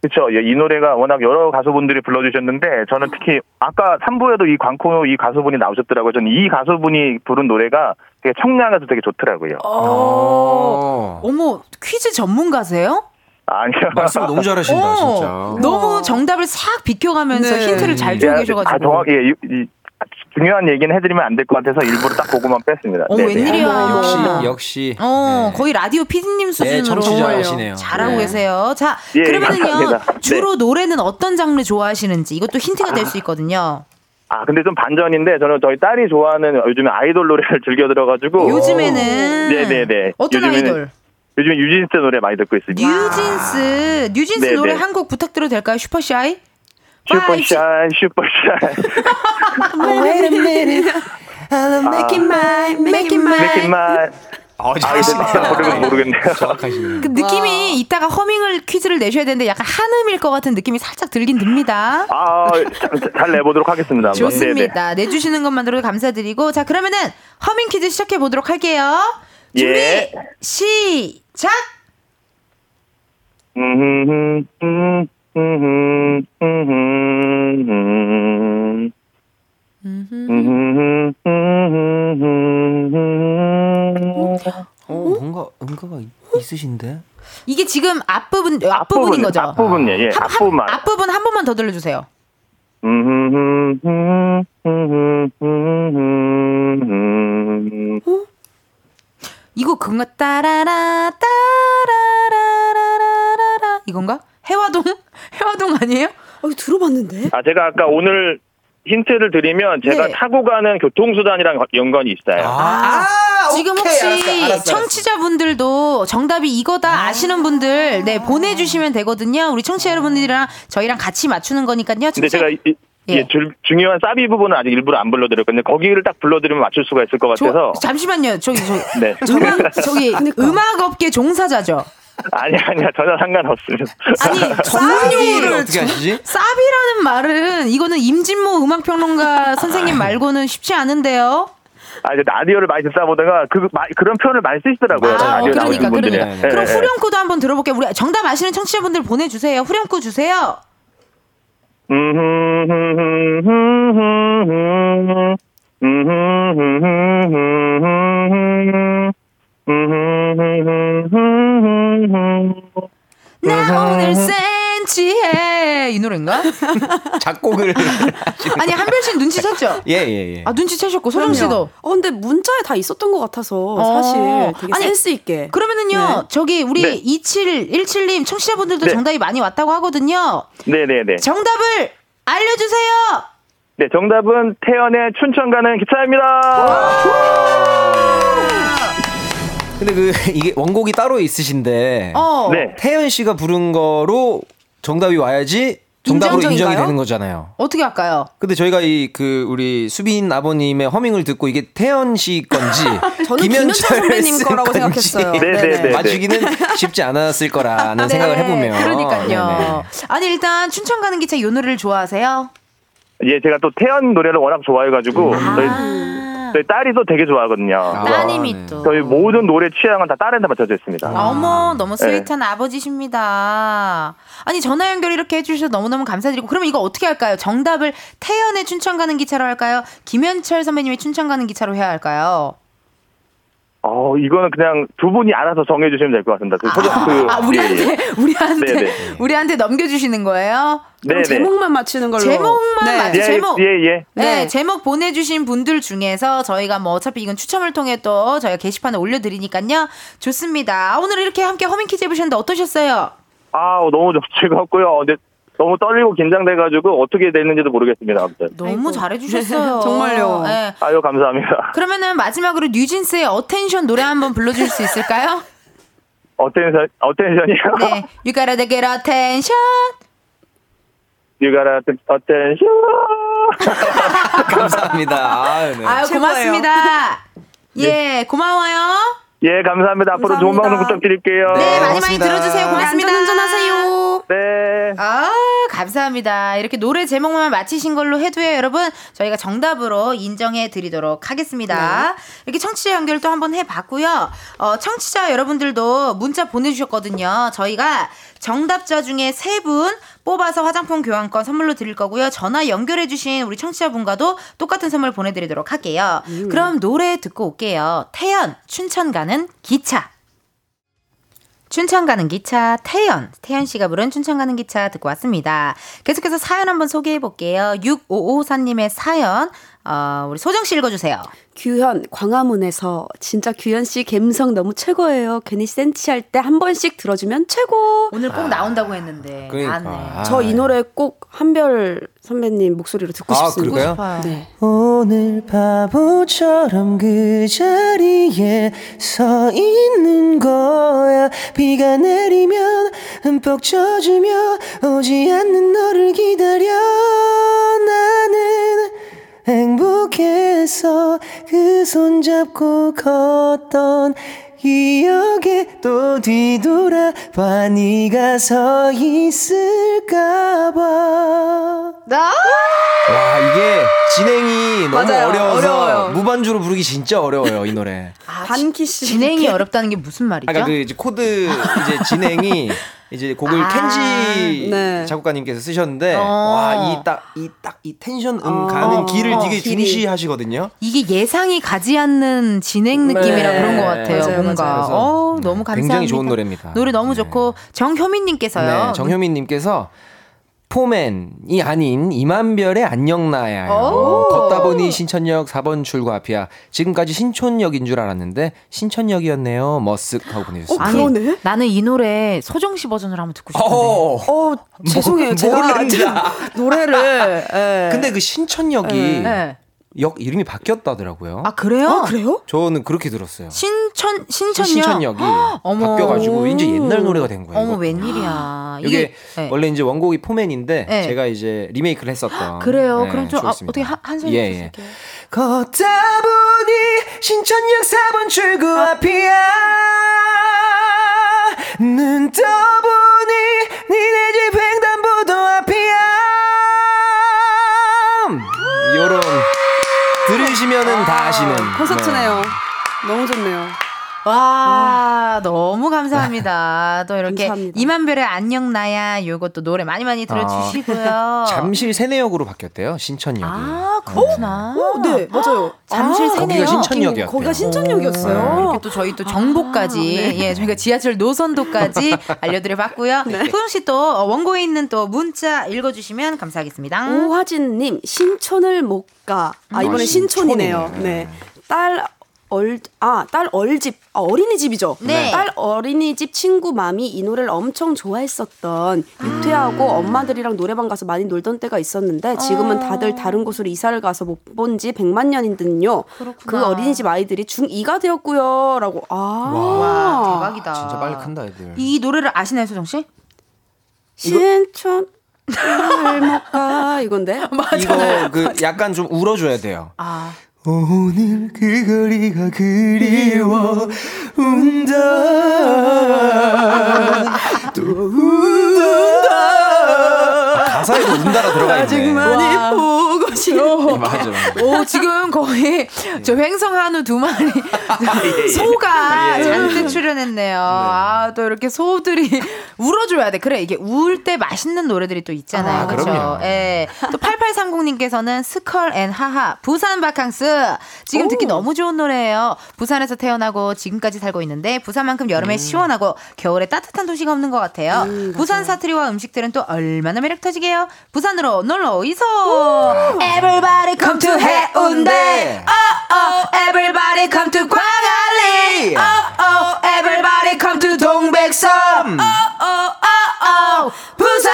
[SPEAKER 10] 그렇죠. 이 노래가 워낙 여러 가수분들이 불러주셨는데 저는 특히 아까 3부에도 이 광코 이 가수분이 나오셨더라고요. 저는 이 가수분이 부른 노래가 되게 청량해서 되게 좋더라고요.
[SPEAKER 1] 어. 어머 퀴즈 전문가세요?
[SPEAKER 10] 아니요.
[SPEAKER 7] 말씀 너무 잘하신다,
[SPEAKER 1] 어,
[SPEAKER 7] 진짜.
[SPEAKER 1] 너무 정답을 싹 비켜가면서
[SPEAKER 8] 네.
[SPEAKER 1] 힌트를 잘 주고
[SPEAKER 10] 예,
[SPEAKER 1] 계셔가지고.
[SPEAKER 10] 아, 정확, 예, 이, 이, 중요한 얘기는 해드리면 안 될 것 같아서 일부러 딱 그거만 뺐습니다.
[SPEAKER 1] 어,
[SPEAKER 10] 네네.
[SPEAKER 1] 웬일이야.
[SPEAKER 7] 역시 역시.
[SPEAKER 1] 어,
[SPEAKER 7] 네.
[SPEAKER 1] 거의 라디오 PD님 수준으로
[SPEAKER 7] 청취자시네요.
[SPEAKER 1] 잘하고
[SPEAKER 7] 네.
[SPEAKER 1] 계세요. 자,
[SPEAKER 10] 예,
[SPEAKER 1] 그러면은요,
[SPEAKER 10] 감사합니다. 네.
[SPEAKER 1] 주로 노래는 어떤 장르 좋아하시는지 이것도 힌트가 될 수 있거든요.
[SPEAKER 10] 아, 근데 좀 반전인데 저는 저희 딸이 좋아하는 요즘에 아이돌 노래를 즐겨 들어가지고.
[SPEAKER 1] 요즘에는
[SPEAKER 10] 네네네.
[SPEAKER 1] 어떤
[SPEAKER 10] 요즘에는
[SPEAKER 1] 아이돌?
[SPEAKER 10] 요즘에 뉴진스 노래 많이 듣고 있습니다.
[SPEAKER 1] 뉴진스, 뉴진스
[SPEAKER 10] 네,
[SPEAKER 1] 노래
[SPEAKER 10] 네.
[SPEAKER 1] 한곡 부탁드려도 될까요?
[SPEAKER 10] Super Shy? Super Shy, Super Shy.
[SPEAKER 8] Wait a minute. while I make you mine, make you mine.
[SPEAKER 10] make you mine.
[SPEAKER 7] 어,
[SPEAKER 10] 아, 이제 모르겠, 모르겠네요.
[SPEAKER 7] 정확하시네요.
[SPEAKER 1] 그 느낌이 이따가 허밍을 퀴즈를 내셔야 되는데 약간 한음일 것 같은 느낌이 살짝 들긴 듭니다.
[SPEAKER 10] 아, 잘, 잘 내보도록 하겠습니다. 한번. 네네.
[SPEAKER 1] 좋습니다. 내주시는 것만으로도 감사드리고 자 그러면은 허밍 퀴즈 시작해 보도록 할게요. 준비
[SPEAKER 10] 예.
[SPEAKER 1] 시
[SPEAKER 10] 자. 어,
[SPEAKER 7] 어? 뭔가 음가가 어? 있으신데?
[SPEAKER 1] 이게 지금 앞부분 앞부분인 거죠?
[SPEAKER 10] 앞부분 예. 예.
[SPEAKER 1] 한,
[SPEAKER 10] 앞부분
[SPEAKER 1] 한, 앞부분 한 번만 더 들려 주세요.
[SPEAKER 10] 음, 음, 음, 어?
[SPEAKER 1] 이거 그건가 따라라 따라라라라라 이건가? 해화동 해화동 아니에요?
[SPEAKER 8] 어, 들어봤는데.
[SPEAKER 10] 아, 제가 아까 오늘 힌트를 드리면 제가
[SPEAKER 1] 네.
[SPEAKER 10] 타고 가는 교통수단이랑 연관이 있어요.
[SPEAKER 7] 아,
[SPEAKER 1] 지금
[SPEAKER 7] 오케이,
[SPEAKER 1] 혹시
[SPEAKER 7] 알았어, 알았어, 알았어.
[SPEAKER 1] 청취자분들도 정답이 이거다 아 시는 분들 네 보내주시면 되거든요. 우리 청취자 여러분들이랑 저희랑 같이 맞추는 거니까요.
[SPEAKER 10] 근데
[SPEAKER 1] 청취자-
[SPEAKER 10] 제가 이, 이-
[SPEAKER 1] 예.
[SPEAKER 10] 예, 줄- 중요한 사비 부분은 아직 일부러 안 불러드렸거든요. 거기를 딱 불러드리면 맞출 수가 있을 것 같아서.
[SPEAKER 1] 저, 잠시만요. 저기 저
[SPEAKER 10] 네.
[SPEAKER 1] 음악 저기 음악업계 종사자죠.
[SPEAKER 10] 아니 아니야 전혀 상관없습니다.
[SPEAKER 1] 아니 전문용어를
[SPEAKER 7] 어떻게 하시지?
[SPEAKER 1] 사비라는 말은 이거는 임진모 음악평론가 선생님 말고는 쉽지 않은데요.
[SPEAKER 10] 아 이제 라디오를 많이 듣다 보다가 그 마- 그런 표현을 많이 쓰시더라고요.
[SPEAKER 1] 아,
[SPEAKER 10] 라디오
[SPEAKER 1] 그러니까. 그러니까.
[SPEAKER 10] 예,
[SPEAKER 1] 그럼
[SPEAKER 10] 예.
[SPEAKER 1] 후렴구도 한번 들어볼게요. 우리 정답 아시는 청취자분들 보내주세요. 후렴구 주세요. 나 오늘 센치해 이 노래인가?
[SPEAKER 7] 작곡을
[SPEAKER 1] 아니 한별 씨 눈치챘죠?
[SPEAKER 7] 예, 예, 예.
[SPEAKER 1] 아 눈치채셨고 소정 씨도.
[SPEAKER 8] 어, 근데 문자에 다 있었던 것 같아서
[SPEAKER 1] 어.
[SPEAKER 8] 사실 되게
[SPEAKER 1] 아니,
[SPEAKER 8] 센스 있게.
[SPEAKER 1] 그러면은요
[SPEAKER 8] 네.
[SPEAKER 1] 저기 우리
[SPEAKER 10] 네.
[SPEAKER 1] 2717님 청취자분들도
[SPEAKER 10] 네.
[SPEAKER 1] 정답이 많이 왔다고 하거든요.
[SPEAKER 10] 네 네 네.
[SPEAKER 1] 정답을 알려주세요.
[SPEAKER 10] 네, 정답은 태연의 춘천 가는 기차입니다.
[SPEAKER 7] 근데 그 이게 원곡이 따로 있으신데
[SPEAKER 1] 어.
[SPEAKER 10] 네.
[SPEAKER 7] 태연 씨가 부른 거로 정답이 와야지 정답으로 인정이? 되는 거잖아요.
[SPEAKER 1] 어떻게 할까요?
[SPEAKER 7] 근데 저희가 이 그 우리 수빈 아버님의 허밍을 듣고 이게 태연 씨 건지
[SPEAKER 8] 저는 김현철 선배님
[SPEAKER 7] 쓴
[SPEAKER 8] 거라고
[SPEAKER 7] 건지
[SPEAKER 8] 생각했어요.
[SPEAKER 10] 네네네.
[SPEAKER 7] 맞추기는 쉽지 않았을 거라는
[SPEAKER 1] 네,
[SPEAKER 7] 생각을 해보면
[SPEAKER 1] 그러니까요.
[SPEAKER 7] 네네.
[SPEAKER 1] 아니 일단 춘천 가는 기차 요 노래를 좋아하세요?
[SPEAKER 10] 예, 제가 또 태연 노래를 워낙 좋아해가지고 저희, 저희 딸이 또 되게 좋아하거든요.
[SPEAKER 7] 아,
[SPEAKER 1] 따님이
[SPEAKER 7] 네.
[SPEAKER 1] 또.
[SPEAKER 10] 저희 모든 노래 취향은 다 딸한테 맞춰져 있습니다.
[SPEAKER 1] 어머 너무
[SPEAKER 10] 네.
[SPEAKER 1] 스윗한 아버지십니다. 아니 전화 연결 이렇게 해주셔서 너무너무 감사드리고 그러면 이거 어떻게 할까요? 정답을 태연의 춘천 가는 기차로 할까요? 김현철 선배님의 춘천 가는 기차로 해야 할까요?
[SPEAKER 10] 어, 이거는 그냥 두 분이 알아서 정해주시면 될 것 같습니다. 그, 소정- 그,
[SPEAKER 1] 아 우리한테
[SPEAKER 10] 예, 예.
[SPEAKER 1] 우리한테
[SPEAKER 10] 네네.
[SPEAKER 1] 우리한테 넘겨주시는 거예요?
[SPEAKER 10] 네네.
[SPEAKER 8] 제목만 맞히는 걸로.
[SPEAKER 1] 제목만
[SPEAKER 8] 네.
[SPEAKER 1] 맞-
[SPEAKER 10] 예,
[SPEAKER 1] 제목.
[SPEAKER 10] 예, 예.
[SPEAKER 1] 네,
[SPEAKER 8] 네.
[SPEAKER 1] 제목 보내주신 분들 중에서 저희가 뭐 어차피 이건 추첨을 통해 또 저희가 게시판에 올려드리니까요. 좋습니다. 아, 오늘 이렇게 함께 허밍 퀴즈 해보셨는데 어떠셨어요?
[SPEAKER 10] 아, 너무 좀 즐겁고요. 근데 너무 떨리고 긴장돼가지고 어떻게 됐는지도 모르겠습니다. 아무튼.
[SPEAKER 1] 너무 잘해주셨어요.
[SPEAKER 8] 정말요.
[SPEAKER 1] 네.
[SPEAKER 10] 아유, 감사합니다.
[SPEAKER 1] 그러면은 마지막으로 뉴진스의 Attention 노래 한번 불러줄 수 있을까요?
[SPEAKER 10] Attention, Attention이요?
[SPEAKER 1] 네, You gotta get attention.
[SPEAKER 10] You gotta attention.
[SPEAKER 7] 감사합니다. 아유, 네.
[SPEAKER 1] 아유. 고맙습니다. 예, 고마워요.
[SPEAKER 10] 예, 감사합니다. 앞으로 좋은
[SPEAKER 8] 감사합니다.
[SPEAKER 10] 방송 부탁드릴게요.
[SPEAKER 1] 네, 많이 많이
[SPEAKER 7] 고맙습니다.
[SPEAKER 1] 들어주세요.
[SPEAKER 8] 네,
[SPEAKER 1] 고맙습니다.
[SPEAKER 8] 안전운전하세요.
[SPEAKER 10] 네.
[SPEAKER 1] 아, 감사합니다. 이렇게 노래 제목만 맞히신 걸로 해도요, 여러분. 저희가 정답으로 인정해 드리도록 하겠습니다. 이렇게 청취자 연결 또 한번 해봤고요. 어, 청취자 여러분들도 문자 보내주셨거든요. 저희가 정답자 중에 세 분 뽑아서 화장품 교환권 선물로 드릴 거고요. 전화 연결해주신 우리 청취자분과도 똑같은 선물 보내드리도록 할게요. 그럼 노래 듣고 올게요. 태연, 춘천 가는 기차. 춘천 가는 기차 태연 태연 씨가 부른 춘천 가는 기차 듣고 왔습니다. 계속해서 사연 한번 소개해 볼게요. 6554님의 사연 어, 우리 소정 씨 읽어주세요.
[SPEAKER 8] 규현 광화문에서 진짜 규현 씨 감성 너무 최고예요. 괜히 센치할 때 한 번씩 들어주면 최고.
[SPEAKER 1] 오늘 꼭 나온다고 했는데
[SPEAKER 7] 그러니까.
[SPEAKER 1] 안 네.
[SPEAKER 7] 아,
[SPEAKER 8] 저이 노래 꼭 한별 선배님 목소리로 듣고
[SPEAKER 7] 아,
[SPEAKER 8] 싶습니다.
[SPEAKER 7] 그럴까요?
[SPEAKER 8] 네.
[SPEAKER 7] 오늘 바보처럼 그 자리에 서 있는 거야 비가 내리면 흠뻑 젖으며 오지 않는 너를 기다려 나는 행복해서 그 손잡고 걷던 기억에 또 뒤돌아봐 네가 서 있을까봐 와 이게 진행이 너무
[SPEAKER 8] 맞아요.
[SPEAKER 7] 어려워서
[SPEAKER 8] 어려워요.
[SPEAKER 7] 무반주로 부르기 진짜 어려워요 이 노래.
[SPEAKER 8] 반키스
[SPEAKER 1] 진행이 어렵다는 게 무슨 말이죠?
[SPEAKER 7] 아까 그 이제 코드 이제 진행이 이제 곡을
[SPEAKER 1] 아,
[SPEAKER 7] 켄지
[SPEAKER 8] 네.
[SPEAKER 7] 작곡가님께서 쓰셨는데
[SPEAKER 1] 어.
[SPEAKER 7] 와이 딱 이 딱 이 텐션 음
[SPEAKER 8] 어.
[SPEAKER 7] 가는 길을
[SPEAKER 1] 어,
[SPEAKER 7] 되게
[SPEAKER 8] 길이.
[SPEAKER 7] 중시하시거든요.
[SPEAKER 1] 이게 예상이 가지 않는 진행 느낌이라
[SPEAKER 7] 네.
[SPEAKER 1] 그런 것 같아요.
[SPEAKER 8] 맞아요,
[SPEAKER 1] 뭔가
[SPEAKER 8] 맞아요.
[SPEAKER 1] 어,
[SPEAKER 7] 네,
[SPEAKER 1] 너무 감사합니다.
[SPEAKER 7] 굉장히 좋은 노래입니다.
[SPEAKER 1] 노래 너무
[SPEAKER 7] 네.
[SPEAKER 1] 좋고 정효민님께서요.
[SPEAKER 7] 네, 정효민님께서 포맨이 아닌 이만별의 안녕나야요.
[SPEAKER 1] 오.
[SPEAKER 7] 걷다 보니 신천역 4번 출구 앞이야. 지금까지 신촌역인 줄 알았는데 신천역이었네요. 머쓱 하고 보내주셨어요.
[SPEAKER 8] 어, 그러네?
[SPEAKER 1] 나는 이 노래 소정 씨 버전으로 한번 듣고 싶은데.
[SPEAKER 7] 어.
[SPEAKER 8] 어, 죄송해요.
[SPEAKER 7] 뭘
[SPEAKER 8] 제가
[SPEAKER 7] 했냐.
[SPEAKER 8] 노래를. 예.
[SPEAKER 7] 근데 그 신천역이
[SPEAKER 1] 네.
[SPEAKER 7] 역 이름이 바뀌었다더라고요.
[SPEAKER 1] 아 그래요?
[SPEAKER 8] 아, 그래요?
[SPEAKER 7] 저는 그렇게 들었어요.
[SPEAKER 1] 신천 신천역.
[SPEAKER 7] 신천역이. 바뀌어가지고 이제 옛날 노래가 된 거예요.
[SPEAKER 1] 어머
[SPEAKER 7] 이것도.
[SPEAKER 1] 웬일이야.
[SPEAKER 7] 이게
[SPEAKER 1] 네.
[SPEAKER 7] 원래 이제 원곡이 포맨인데
[SPEAKER 1] 네.
[SPEAKER 7] 제가 이제 리메이크를 했었던.
[SPEAKER 1] 그래요.
[SPEAKER 7] 네,
[SPEAKER 1] 그럼 좀 아. 어떻게 한, 한 소절
[SPEAKER 7] 예,
[SPEAKER 1] 예,
[SPEAKER 7] 예. 걷다 보니 신천역 4번 출구 앞이야 눈 떠보니 니네 집 횡단보도 앞이 다 아시는
[SPEAKER 8] 콘서트네요. 너무 좋네요.
[SPEAKER 1] 와, 너무 감사합니다. 또 이렇게
[SPEAKER 8] 감사합니다.
[SPEAKER 1] 이만별의 안녕 나야 요것도 노래 많이 많이 들어주시고요.
[SPEAKER 7] 잠실 세내역으로 바뀌었대요 신천역이
[SPEAKER 1] 아, 그렇구나.
[SPEAKER 8] 어, 네, 맞아요.
[SPEAKER 1] 잠실
[SPEAKER 8] 아,
[SPEAKER 1] 세네요.
[SPEAKER 7] 거기가 신천역이었대요
[SPEAKER 8] 거기가 신천역이었어요.
[SPEAKER 1] 이렇게 또 저희 또 정보까지 예 저희가 지하철 노선도까지 알려드려 봤고요. 소영 씨 또 원고에 있는 또 문자 읽어주시면 감사하겠습니다.
[SPEAKER 8] 오화진님 신촌을 못 가. 아 이번에
[SPEAKER 7] 아,
[SPEAKER 8] 신촌이네요.
[SPEAKER 7] 신촌이네.
[SPEAKER 8] 네. 딸 얼, 아, 딸 얼집, 아, 어린이집이죠.
[SPEAKER 1] 네.
[SPEAKER 8] 딸 어린이집 친구 맘이 이 노래를 엄청 좋아했었던 유태하고 엄마들이랑 노래방 가서 많이 놀던 때가 있었는데 지금은 다들 다른 곳으로 이사를 가서 못 본지 100만 년인 듯요. 그 어린이집 아이들이 중2가 되었고요. 라고. 아.
[SPEAKER 1] 와, 대박이다.
[SPEAKER 7] 진짜 빨리 큰다 애들.
[SPEAKER 1] 이 노래를 아시나요, 소정 씨?
[SPEAKER 8] 신촌 이건데.
[SPEAKER 7] 이거 그 약간 좀 울어줘야 돼요.
[SPEAKER 1] 아.
[SPEAKER 6] 오늘 그 거리가 그리워 운다. 또 운다
[SPEAKER 7] 가사에도 운다가 들어가 있네.
[SPEAKER 1] 와.
[SPEAKER 8] 보고 싶어.
[SPEAKER 7] 맞아.
[SPEAKER 1] 오, 지금 거의 저 횡성 한우 두 마리 소가
[SPEAKER 7] 예, 예.
[SPEAKER 1] 잔뜩 출연했네요. 아, 또 이렇게 소들이 울어줘야 돼. 그래, 이게 울 때 맛있는 노래들이 또 있잖아요.
[SPEAKER 7] 아,
[SPEAKER 1] 그렇죠? 예. 또 8830님께서는 스컬 앤 하하 부산 바캉스 지금 듣기 너무 좋은 노래예요. 부산에서 태어나고 지금까지 살고 있는데 부산만큼 여름에 시원하고 겨울에 따뜻한 도시가 없는 것 같아요. 부산 사투리와 음식들은 또 얼마나 매력 터지게요. 부산으로 놀러 오이소. Everybody come to 해운대. Oh oh, everybody come to 광안리. Oh oh, everybody come to 동백섬. Oh oh, oh oh, 부산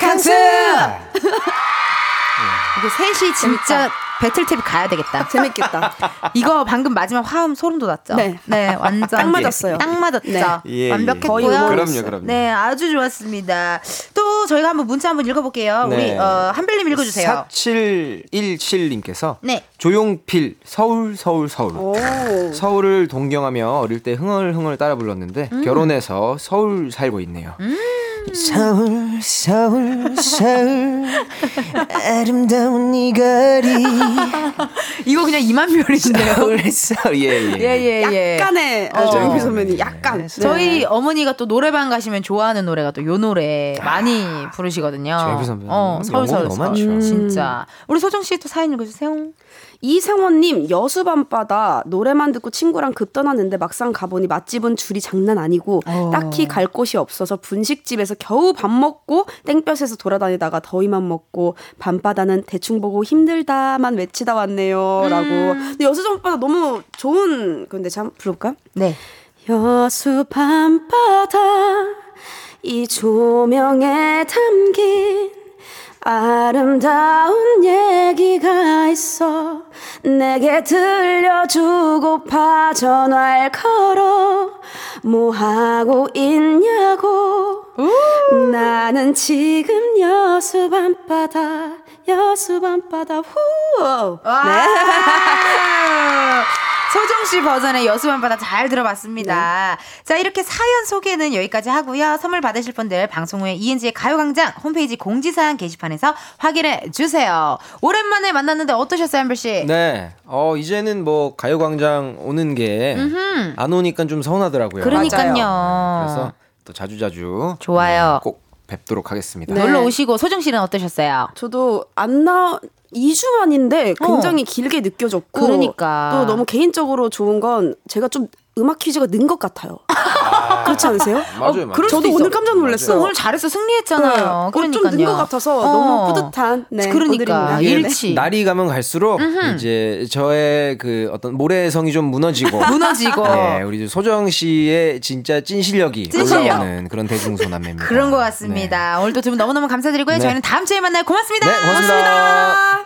[SPEAKER 1] 바캉스. 이게 셋이 진짜 배틀탭 가야 되겠다.
[SPEAKER 8] 재밌겠다.
[SPEAKER 1] 이거 방금 마지막 화음 소름 돋았죠?
[SPEAKER 8] 네.
[SPEAKER 1] 완전.
[SPEAKER 8] 딱 맞았어요.
[SPEAKER 1] 딱 맞았죠?
[SPEAKER 8] 네.
[SPEAKER 7] 예, 예.
[SPEAKER 1] 완벽했고요.
[SPEAKER 8] 거의 음원이
[SPEAKER 7] 그럼요, 그럼요.
[SPEAKER 1] 네, 아주 좋았습니다. 또 저희가 한번 문자 한번 읽어볼게요.
[SPEAKER 7] 네.
[SPEAKER 1] 우리 어, 한별님 읽어주세요.
[SPEAKER 7] 4717님께서
[SPEAKER 1] 네.
[SPEAKER 7] 조용필 서울 서울 서울
[SPEAKER 8] 오.
[SPEAKER 7] 서울을 동경하며 어릴 때 흥얼흥얼 따라 불렀는데
[SPEAKER 1] 음.
[SPEAKER 7] 결혼해서 서울 살고 있네요. 서울 서울 서울 아름다운 이 거리
[SPEAKER 1] 이거 그냥 이만별인데요.
[SPEAKER 7] 서울 서울 예예
[SPEAKER 1] 예, 예, 예.
[SPEAKER 8] 약간의
[SPEAKER 1] 어.
[SPEAKER 8] 조용필 선배님 약간 네.
[SPEAKER 1] 저희 어머니가 또 노래방 가시면 좋아하는 노래가 또 요 노래 많이 부르시거든요.
[SPEAKER 7] 조용필 선배님
[SPEAKER 1] 어, 서울 서울
[SPEAKER 7] 영혼이 너무
[SPEAKER 1] 서울.
[SPEAKER 7] 많죠.
[SPEAKER 1] 진짜. 우리 소정 씨또 사연 읽어주세요.
[SPEAKER 8] 이생원님 여수 밤바다 노래만 듣고 친구랑 급 떠났는데 막상 가보니 맛집은 줄이 장난 아니고
[SPEAKER 1] 어.
[SPEAKER 8] 딱히 갈 곳이 없어서 분식집에서 겨우 밥 먹고 땡볕에서 돌아다니다가 더위만 먹고 밤바다는 대충 보고 힘들다만 외치다 왔네요라고. 근데 여수 밤바다 너무 좋은 근데 참 부를까?
[SPEAKER 1] 네.
[SPEAKER 8] 여수 밤바다 이 조명에 담긴 아름다운 얘기가 있어. 내게 들려주고파 전화를 걸어 뭐 하고 있냐고. 나는 지금 여수 밤바다 여수 밤바다. 후! 네.
[SPEAKER 1] 소정 씨 버전의 여수밤바다 잘 들어봤습니다. 자, 이렇게 사연 소개는 여기까지 하고요. 선물 받으실 분들 방송 후에 이은지의 가요광장 홈페이지 공지사항 게시판에서 확인해 주세요. 오랜만에 만났는데 어떠셨어요, 한별 씨?
[SPEAKER 7] 네. 어 이제는 뭐 가요광장 오는 게 안 오니까 좀 서운하더라고요.
[SPEAKER 1] 그러니까요.
[SPEAKER 7] 그래서 또 자주 자주
[SPEAKER 1] 좋아요.
[SPEAKER 7] 꼭 뵙도록 하겠습니다.
[SPEAKER 8] 네.
[SPEAKER 1] 놀러 오시고 소정 씨는 어떠셨어요?
[SPEAKER 8] 저도 안 나, 2주 만인데 굉장히 길게 느껴졌고.
[SPEAKER 1] 어. 그러니까.
[SPEAKER 8] 또 너무 개인적으로 좋은 건 제가 좀 음악 퀴즈가 는 것 같아요. 그렇지 않으세요?
[SPEAKER 7] 맞아요, 맞아요.
[SPEAKER 1] 그럴 수도
[SPEAKER 8] 저도. 오늘 깜짝 놀랐어요.
[SPEAKER 1] 오늘 잘해서 승리했잖아요. 그러니까요.
[SPEAKER 8] 좀는 것 같아서
[SPEAKER 1] 어.
[SPEAKER 8] 너무 뿌듯한. 네,
[SPEAKER 1] 그러니까
[SPEAKER 8] 오늘입니다.
[SPEAKER 7] 이게
[SPEAKER 1] 일치.
[SPEAKER 7] 날이 가면 갈수록 이제 저의 그 어떤 모래성이 좀 무너지고
[SPEAKER 1] 무너지고.
[SPEAKER 7] 네, 우리 소정 씨의 진짜 찐 실력이. 올라오는 그런 대중소남매입니다.
[SPEAKER 1] 그런 것 같습니다. 오늘도 두 분 너무너무 감사드리고요.
[SPEAKER 7] 네.
[SPEAKER 1] 저희는 다음 주에 만나요. 고맙습니다.
[SPEAKER 7] 네, 고맙습니다.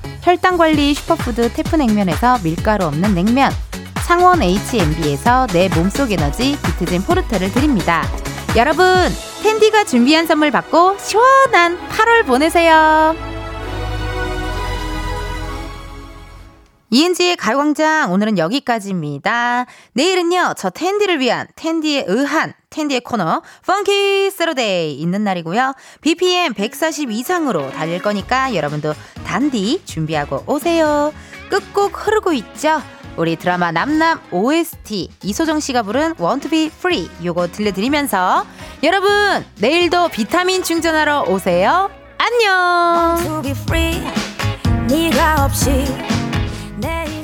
[SPEAKER 1] 혈당 관리 슈퍼푸드 태프냉면에서 밀가루 없는 냉면. 창원 H&B에서 내 몸속 에너지 비트젠 포르테를 드립니다. 여러분 텐디가 준비한 선물 받고 시원한 8월 보내세요 이은지의 가요광장 오늘은 여기까지입니다. 내일은요 저 텐디를 위한 텐디의 의한 텐디의 코너 펑키 세러데이 있는 날이고요. BPM 140 이상으로 달릴 거니까 여러분도 단디 준비하고 오세요. 끝곡 흐르고 있죠. 우리 드라마 남남 OST 이소정 씨가 부른 Want to Be Free 요거 들려드리면서 여러분 내일도 비타민 충전하러 오세요. 안녕.
[SPEAKER 11] name